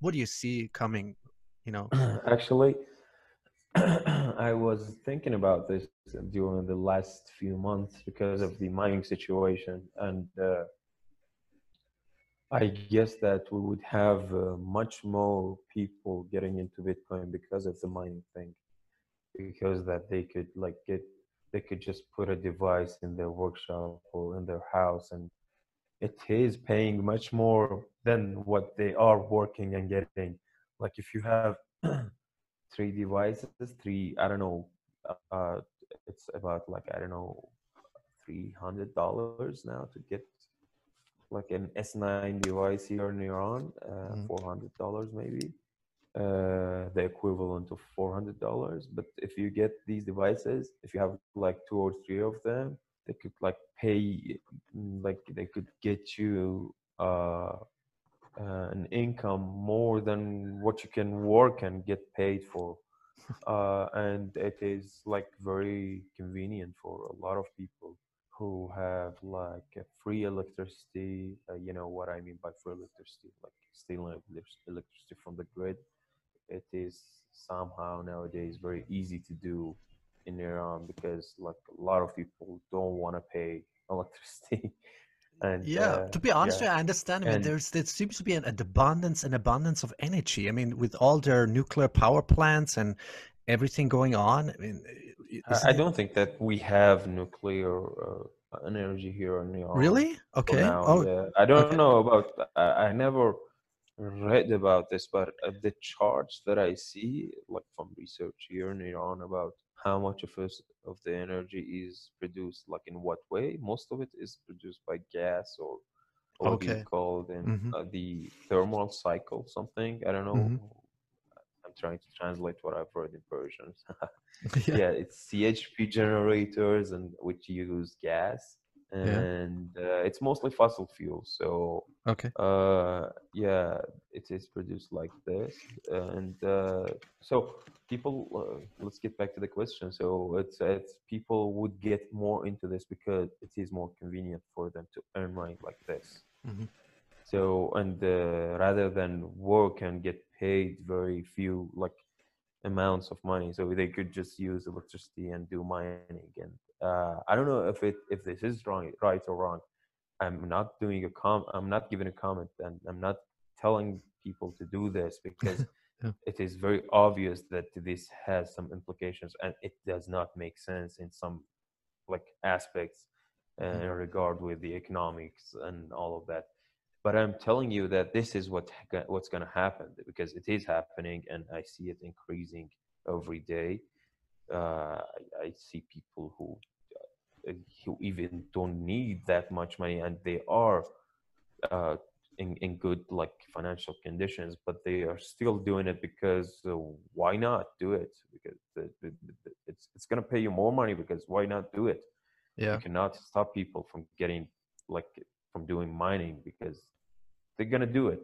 S1: what do you see coming? You know,
S2: actually, I was thinking about this during the last few months because of the mining situation, and uh, I guess that we would have uh, much more people getting into Bitcoin because of the mining thing. Because that they could like get they could just put a device in their workshop or in their house and it is paying much more than what they are working and getting. Like if you have three devices three i don't know uh, it's about like I don't know, three hundred dollars now to get like an S9 device here in Iran, uh,
S1: Mm.
S2: four hundred dollars maybe, uh, the equivalent of four hundred dollars. But if you get these devices, if you have like two or three of them, they could like pay, like they could get you uh, uh, an income more than what you can work and get paid for. Uh, and it is like very convenient for a lot of people who have like free electricity. Uh, you know what I mean by free electricity, like stealing electricity from the grid. It is somehow nowadays very easy to do in Iran because like a lot of people don't want to pay electricity. and
S1: Yeah,
S2: uh,
S1: to be honest,
S2: yeah,
S1: I understand. I mean,
S2: and
S1: there's there seems to be an, an abundance, an abundance of energy. I mean, with all their nuclear power plants and everything going on. I mean, i-
S2: I
S1: isn't
S2: I
S1: it
S2: don't think that we have nuclear uh, energy here in Iran
S1: really okay?
S2: now.
S1: Oh,
S2: Yeah, I don't
S1: okay.
S2: know about. I, I never read about this, but uh, the charts that I see, like from research here in Iran, about how much of us of the energy is produced, like in what way. Most of it is produced by gas or or what do you
S1: Okay.
S2: call them
S1: hmm
S2: uh, the thermal cycle something. I don't know. I'm trying to translate what I've read in Persian.
S1: Yeah.
S2: yeah it's chp generators and which use gas
S1: Yeah.
S2: and uh, it's mostly fossil fuel so
S1: Okay.
S2: uh yeah it is produced like this and uh so people uh, let's get back to the question so it's it's people would get more into this because it is more convenient for them to earn money like this
S1: hmm
S2: so and uh, rather than work and get paid very few like amounts of money so they could just use electricity and do mining and uh, i don't know if it if this is wrong right or wrong. I'm not doing a com i'm not giving a comment and i'm not telling people to do this because
S1: Yeah.
S2: it is very obvious that this has some implications and it does not make sense in some like aspects uh, in regard with the economics and all of that but i'm telling you that this is what what's going to happen because it is happening and i see it increasing every day. Uh, I, I see people who uh, who even don't need that much money and they are uh, in, in good like financial conditions but they are still doing it because uh, why not do it? Because the, the, the, it's, it's going to pay you more money because why not do it?
S1: Yeah.
S2: you cannot stop people from getting like from doing mining because they're gonna do it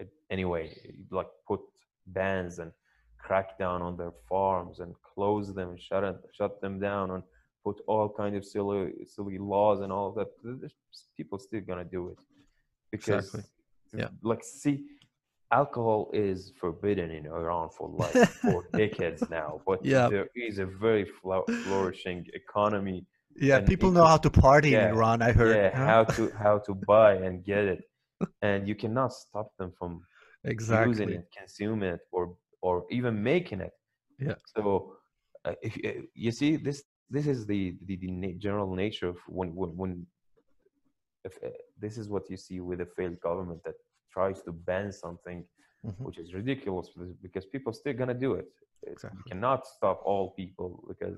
S2: uh, anyway like put bans and crack down on their farms and close them and shut it, shut them down and put all kind of silly silly laws and all of that people still gonna do it because
S1: Exactly. Yeah.
S2: like see alcohol is forbidden in iran for like for decades now but
S1: Yeah.
S2: there is a very flourishing economy
S1: Yeah. People know how to party
S2: yeah,
S1: in Iran. I heard.
S2: yeah
S1: huh?
S2: how to how to buy and get it and you cannot stop them from using
S1: Exactly.
S2: it consuming it or or even making it
S1: Yeah.
S2: so uh, if you, you see this this is the the, the na- general nature of when when, when if, uh, this is what you see with a failed government that tries to ban something
S1: Mhm.
S2: which is ridiculous because- people still gonna do it It-
S1: Exactly.
S2: you cannot stop all people because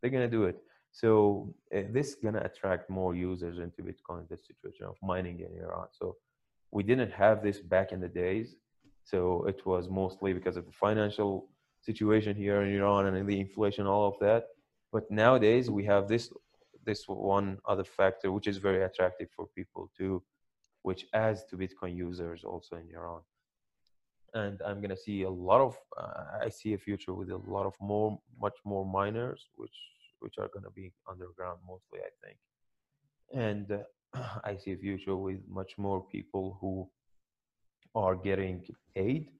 S2: they're gonna do it so uh, this gonna attract more users into bitcoin The situation of mining in iran so we didn't have this back in the days. So it was mostly because of the financial situation here in iran and the inflation all of that. But nowadays we have this this one other factor which is very attractive for people too which adds to bitcoin users also in iran. And i'm going to see a lot of uh, i see a future with a lot of more much more miners which which are going to be underground mostly i think. And uh, i see a future with much more people who are getting paid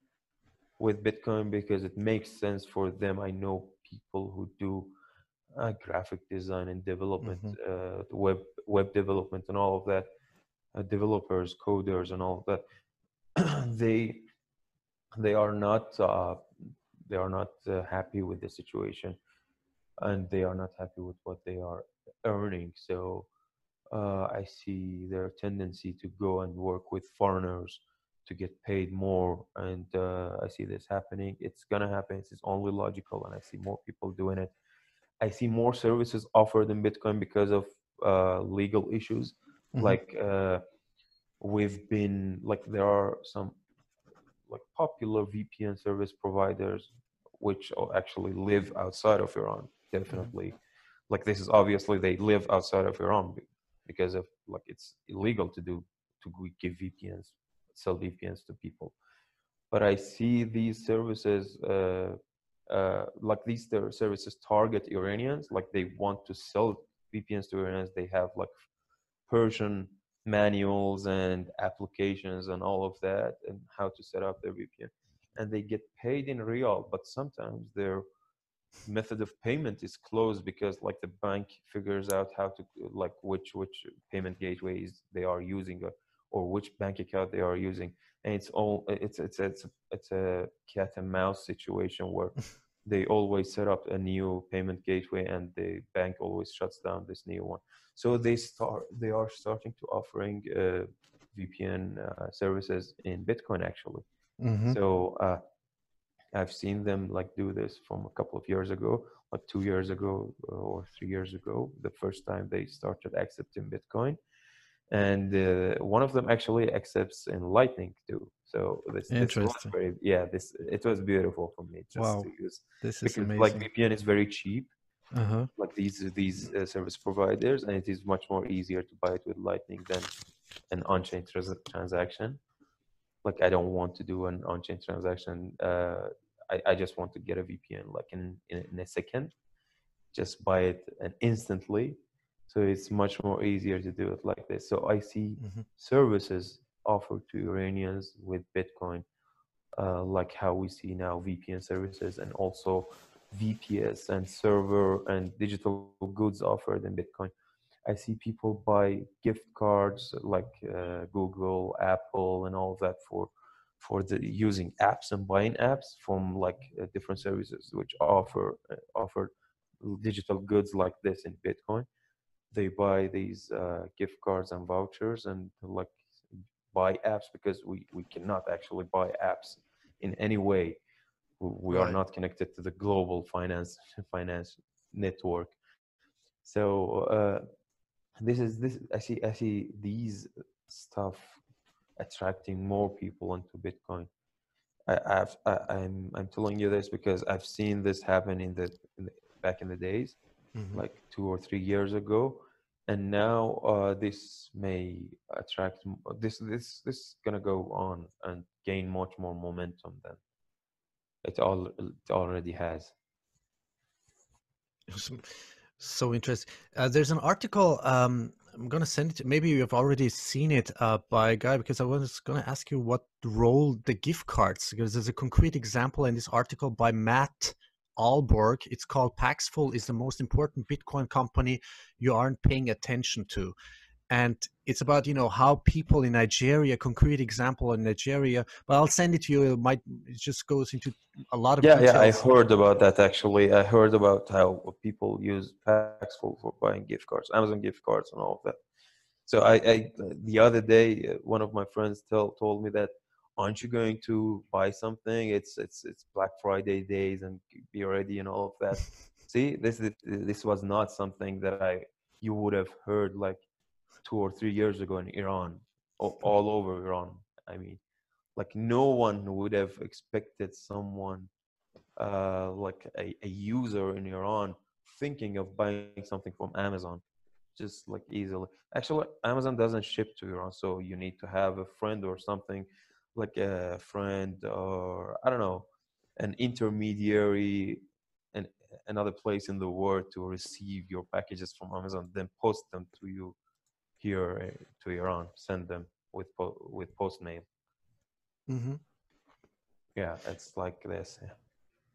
S2: with bitcoin because it makes sense for them. I know people who do uh, graphic design and development
S1: Mhm.
S2: uh, web web development and all of that uh, developers coders and all of that. They they are not uh, they are not uh, happy with the situation and they are not happy with what they are earning. So uh, i see their tendency to go and work with foreigners to get paid more and uh, i see this happening it's gonna happen it's only logical and i see more people doing it I see more services offered in Bitcoin because of uh, legal issues. Mm-hmm. Like uh, we've been like there are some like popular VPN service providers which actually live outside of Iran. Mm-hmm. Definitely, mm-hmm. like this is obviously they live outside of Iran because of like it's illegal to do to give VPNs sell VPNs to people. But I see these services uh, uh, like these services target Iranians, like they want to sell VPNs to Iranians. They have like Persian manuals and applications and all of that, and how to set up their VPN. And they get paid in rial, but sometimes their method of payment is closed because like the bank figures out how to like which which payment gateways they are using or, or which bank account they are using. And it's all it's it's it's a, it's a cat and mouse situation where they always set up a new payment gateway and the bank always shuts down this new one. So they start they are starting to offering uh, vpn uh, services in bitcoin actually. Mm-hmm. so uh, i've seen them like do this from a couple of years ago like two years ago uh, or three years ago the first time they started accepting bitcoin and uh, one of them actually accepts in lightning too so this,
S1: Interesting.
S2: This very, yeah this it was beautiful for me just
S1: wow.
S2: to use
S1: this
S2: is
S1: because
S2: amazing. like vpn is very cheap
S1: uh-huh.
S2: like these these uh, service providers and it is much more easier to buy it with lightning than an on-chain trans- transaction like i don't want to do an on-chain transaction uh, I, I just want to get a vpn like in, in, in a second. Just buy it and instantly. So it's much more easier to do it like this. So i see mm-hmm. services offered to iranians with bitcoin uh, like how we see now vpn services and also vps and server and digital goods offered in bitcoin. I see people buy gift cards like uh, google apple and all that for for the using apps and buying apps from like uh, different services which offer uh, offer digital goods like this in bitcoin they buy these uh, gift cards and vouchers and like buy apps because we, we cannot actually buy apps in any way. We right. are not connected to the global finance finance network. So uh, this is this I see I see these stuff attracting more people into Bitcoin. I, I've, I, am I'm, I'm telling you this because I've seen this happen in the, in the back in the days mm-hmm. like two or three years ago and now uh, this may attract this this this is gonna go on and gain much more momentum than it all it already has
S1: so interesting uh, there's an article um, i'm gonna send it to, maybe you've already seen it uh, by a guy because i was gonna ask you what role the gift cards because there's a concrete example in this article by matt Ahlborg. It's called Paxful is the most important Bitcoin company you aren't paying attention to. And it's about, you know, how people in Nigeria, concrete example in Nigeria, but I'll send it to you. It might, it just goes into a lot of
S2: Yeah,
S1: details.
S2: yeah, I heard about that actually. I heard about how people use Paxful for buying gift cards, Amazon gift cards and all of that. So I, I the other day, uh, one of my friends tell, told me that aren't you going to buy something it's it's it's black friday days and be ready and all of that see this this was not something that i you would have heard like two or three years ago in iran all, all over iran i mean like no one would have expected someone uh like a, a user in iran thinking of buying something from amazon just like easily. Actually amazon doesn't ship to iran so you need to have a friend or something like a friend or I don't know, an intermediary and another place in the world to receive your packages from Amazon, then post them to you here eh, to Iran, send them with with postmail.
S1: Mm-hmm.
S2: Yeah, it's like this. Yeah.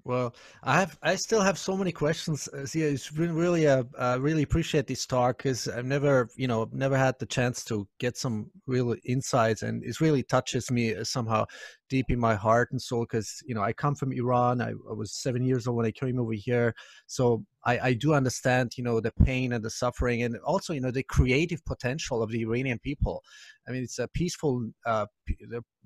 S1: Well, I have, I still have so many questions. Uh, Ziya, it's been really, uh, I really appreciate this talk because I've never, you know, never had the chance to get some real insights, and it really touches me uh, somehow deep in my heart and soul. Because you know, I come from Iran. I, I, was seven years old when I came over here, so I, I do understand, you know, the pain and the suffering, and also, you know, the creative potential of the Iranian people. I mean, it's a peaceful, uh,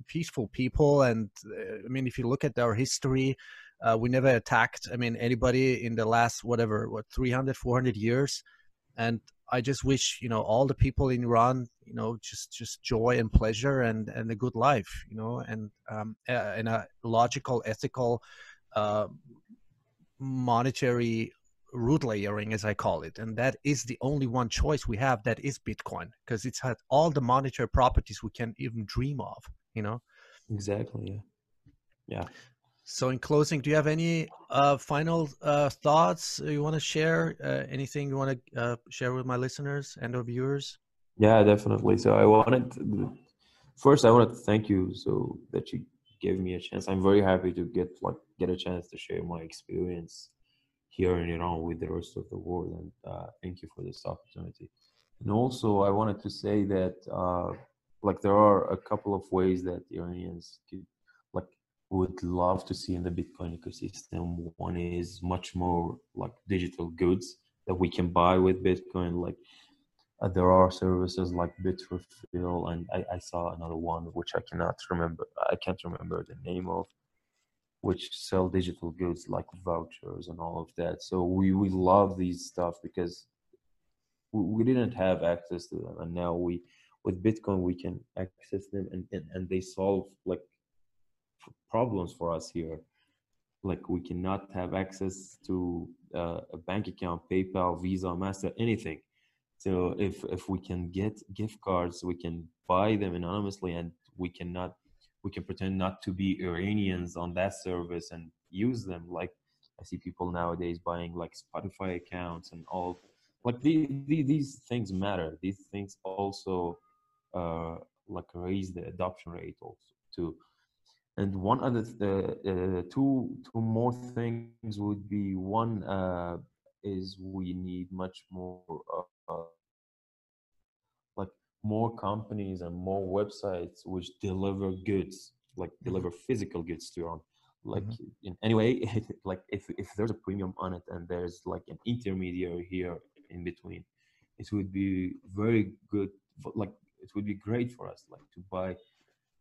S1: peaceful people, and uh, I mean, if you look at their history Uh, we never attacked, I mean, anybody in the last whatever, what 300, 400 years, and I just wish you know all the people in Iran, you know, just just joy and pleasure and and a good life, you know, and um, and a logical, ethical, uh, monetary root layering, as I call it, and that is the only one choice we have. That is Bitcoin because it's had all the monetary properties we can even dream of, you know.
S2: Exactly. Yeah. Yeah.
S1: So, in closing, do you have any uh, final uh, thoughts you want to share? Uh, anything you want to uh, share with my listeners and our viewers?
S2: Yeah, definitely. So, I wanted to, first, I wanted to thank you so that you gave me a chance. I'm very happy to get like get a chance to share my experience here in Iran with the rest of the world, and uh, thank you for this opportunity. And also, I wanted to say that uh, like there are a couple of ways that Iranians could would love to see in the Bitcoin ecosystem. One is much more like digital goods that we can buy with Bitcoin. Like uh, there are services like Bitrefill, and I, I, saw another one which I cannot remember. I can't remember the name of, which sell digital goods like vouchers and all of that. So we we love these stuff because we, we didn't have access to them, and now we with Bitcoin we can access them, and and, and they solve like problems for us here. Like we cannot have access to uh, a bank account paypal visa master anything. So if if we can get gift cards we can buy them anonymously and we cannot we can pretend not to be iranians on that service and use them. Like i see people nowadays buying like spotify accounts and all like the, the, these things matter. These things also uh, like raise the adoption rate also too and one other uh, uh, two two more things would be one uh, is we need much more like more companies and more websites which deliver goods like mm-hmm. deliver physical goods to your own like mm-hmm. in any way like if if there's a premium on it and there's like an intermediary here in between it would be very good like it would be great for us like to buy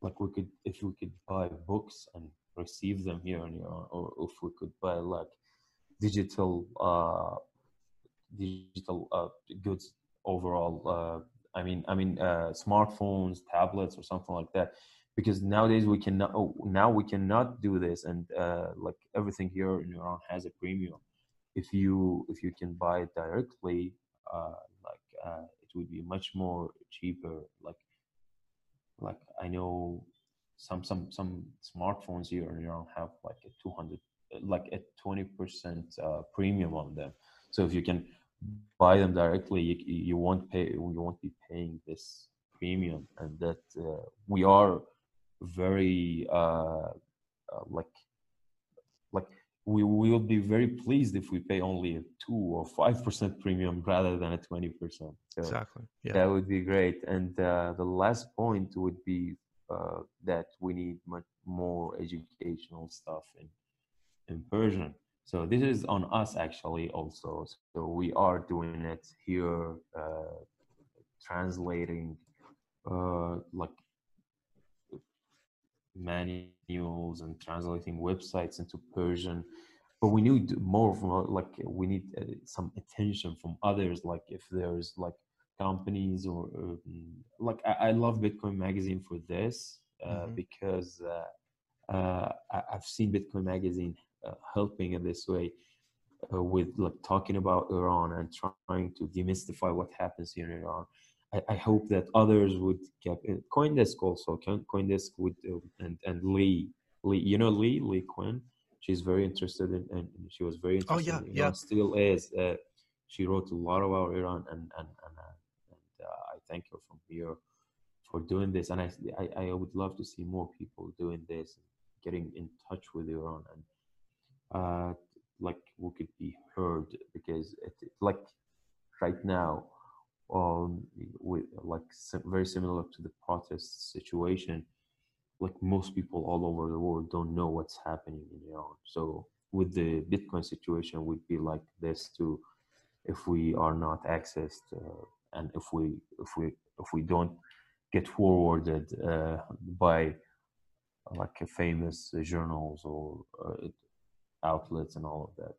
S2: like we could if we could buy books and receive them here in Iran, or if we could buy like digital uh, digital uh, goods overall. Uh, I mean, I mean, uh, smartphones, tablets, or something like that. Because nowadays we cannot. Oh, now we cannot do this, and uh, like everything here in Iran has a premium. If you if you can buy it directly, uh, like uh, it would be much more cheaper. Like like I know some some some smartphones here Iran have like a 200 like a 20% uh, premium on them. So if you can buy them directly, you, you won't pay you won't be paying this premium, and that uh, we are very uh, uh like we will be very pleased if we pay only a two or five percent premium rather than a twenty percent.
S1: So exactly.
S2: Yeah. That would be great. And uh, the last point would be uh, that we need much more educational stuff in in Persian. So this is on us actually also. So we are doing it here, uh, translating uh, like manuals and translating websites into Persian. But we need more from uh, like we need uh, some attention from others. Like if there's like companies or um, like I, I, love Bitcoin Magazine for this uh, mm-hmm. because uh, uh, I, have seen Bitcoin Magazine uh, helping in this way. with like talking about Iran and trying to demystify what happens here in Iran, I, I hope that others would get it. CoinDesk also. CoinDesk would uh, and and Leigh Leigh. You know Leigh Leigh Cuen. She's very interested in and she was very interested. Oh yeah, in yeah. Still is. Uh, she wrote a lot about Iran and and and, uh, and uh, I thank her from here for doing this. And I, I I would love to see more people doing this, getting in touch with Iran and uh like we could be heard because it like right now um, with like very similar to the protest situation like most people all over the world don't know what's happening in Iran. So with the Bitcoin situation, would be like this too, if we are not accessed uh, and if we if we if we don't get forwarded uh, by like famous journals or uh, outlets and all of that.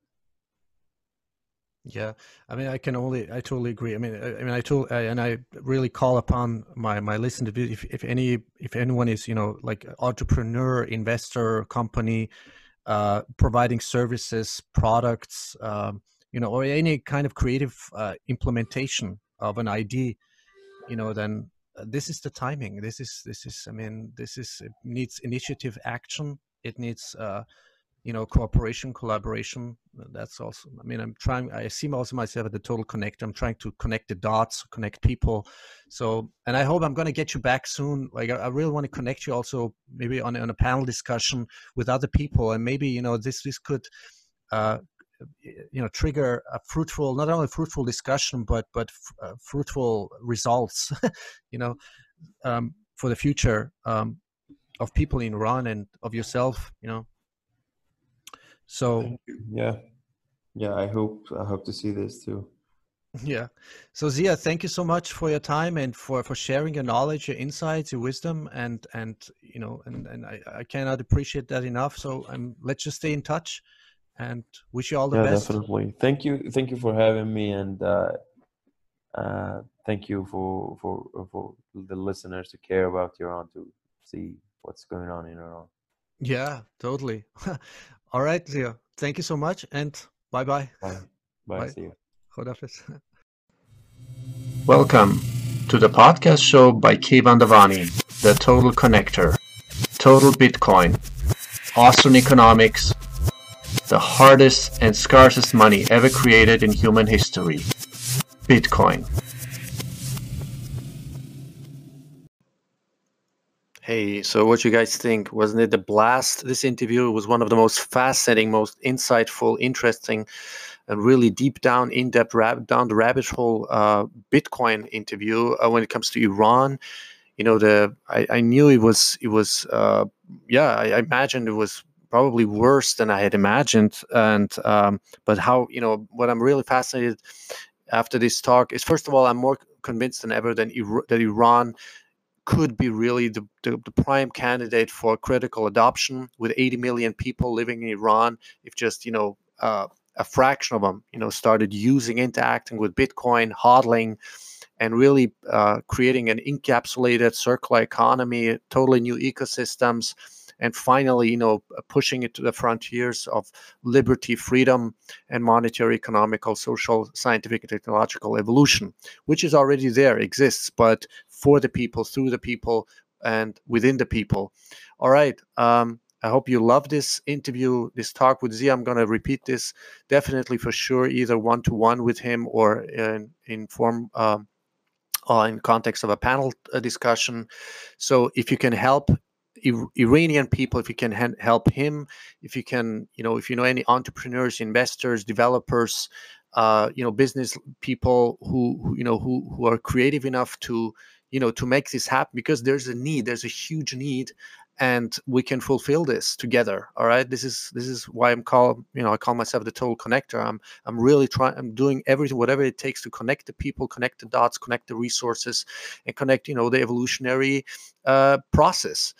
S1: Yeah, I mean, I can only, I totally agree. I mean, I, I mean, I told, I, and I really call upon my my listeners if if any if anyone is you know like entrepreneur, investor, company, uh, providing services, products, um, you know, or any kind of creative uh, implementation of an idea, you know, then uh, this is the timing. This is this is. I mean, this is it needs initiative, action. It needs. Uh, you know cooperation collaboration that's also i mean i'm trying i see also myself as the total connector. I'm trying to connect the dots connect people. So and i hope i'm going to get you back soon. Like i, I really want to connect you also maybe on, on a panel discussion with other people. And maybe you know this this could uh, you know trigger a fruitful not only fruitful discussion but but uh, fruitful results you know um, for the future um, of people in iran and of yourself you know so
S2: yeah, yeah. I hope I hope to see this too.
S1: Yeah. So Ziya, thank you so much for your time and for for sharing your knowledge, your insights, your wisdom, and and you know, and and I, I cannot appreciate that enough. So um, let's just stay in touch, and wish you all the
S2: yeah,
S1: best.
S2: definitely. Thank you, thank you for having me, and uh, uh, thank you for for for the listeners to care about Iran to see what's going on in Iran.
S1: Yeah, totally. All right, Leo. Thank you so much and bye-bye.
S2: Bye. Bye. Bye. See you.
S1: Welcome to the podcast show by Keyvan Davani, the Total Connector, Total Bitcoin, Austrian economics, the hardest and scarcest money ever created in human history, Bitcoin. Hey, so what you guys think? Wasn't it a blast? This interview was one of the most fascinating, most insightful, interesting, and really deep down, in-depth, rab- down the rabbit hole uh, Bitcoin interview uh, when it comes to Iran. You know, the I, I knew it was it was uh, yeah, I, I imagined it was probably worse than I had imagined, and um, but how you know what I'm really fascinated after this talk is first of all I'm more convinced than ever that, that Iran could be really the, the, the, prime candidate for critical adoption with 80 million people living in Iran. If just, you know, uh, a fraction of them, you know, started using, interacting with Bitcoin, hodling, and really uh, creating an encapsulated circular economy, totally new ecosystems, and finally, you know, pushing it to the frontiers of liberty, freedom, and monetary, economical, social, scientific, and technological evolution, which is already there, exists, but for the people, through the people, and within the people. All right. Um, I hope you love this interview, this talk with Z. I'm going to repeat this definitely for sure, either one to one with him or in, in form um, uh, in context of a panel uh, discussion. So if you can help Iranian people, if you can help him, if you can, you know, if you know any entrepreneurs, investors, developers, uh, you know, business people who, who, you know, who who are creative enough to, you know, to make this happen, because there's a need, there's a huge need, and we can fulfill this together all right this is this is why i'm called you know i call myself the total connector i'm i'm really trying i'm doing everything whatever it takes to connect the people connect the dots connect the resources and connect you know the evolutionary uh, process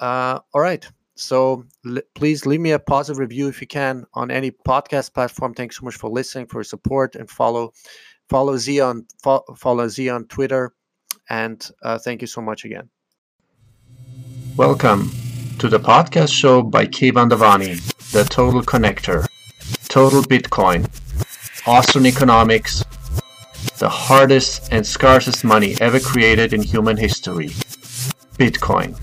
S1: uh, all right. So l- please leave me a positive review if you can on any podcast platform. Thanks so much for listening, for support, and follow follow Z on fo- follow Z on Twitter. And uh, thank you so much again. Welcome to the podcast show by Keyvan Davani, the Total Connector, Total Bitcoin, Austrian economics, the hardest and scarcest money ever created in human history, Bitcoin.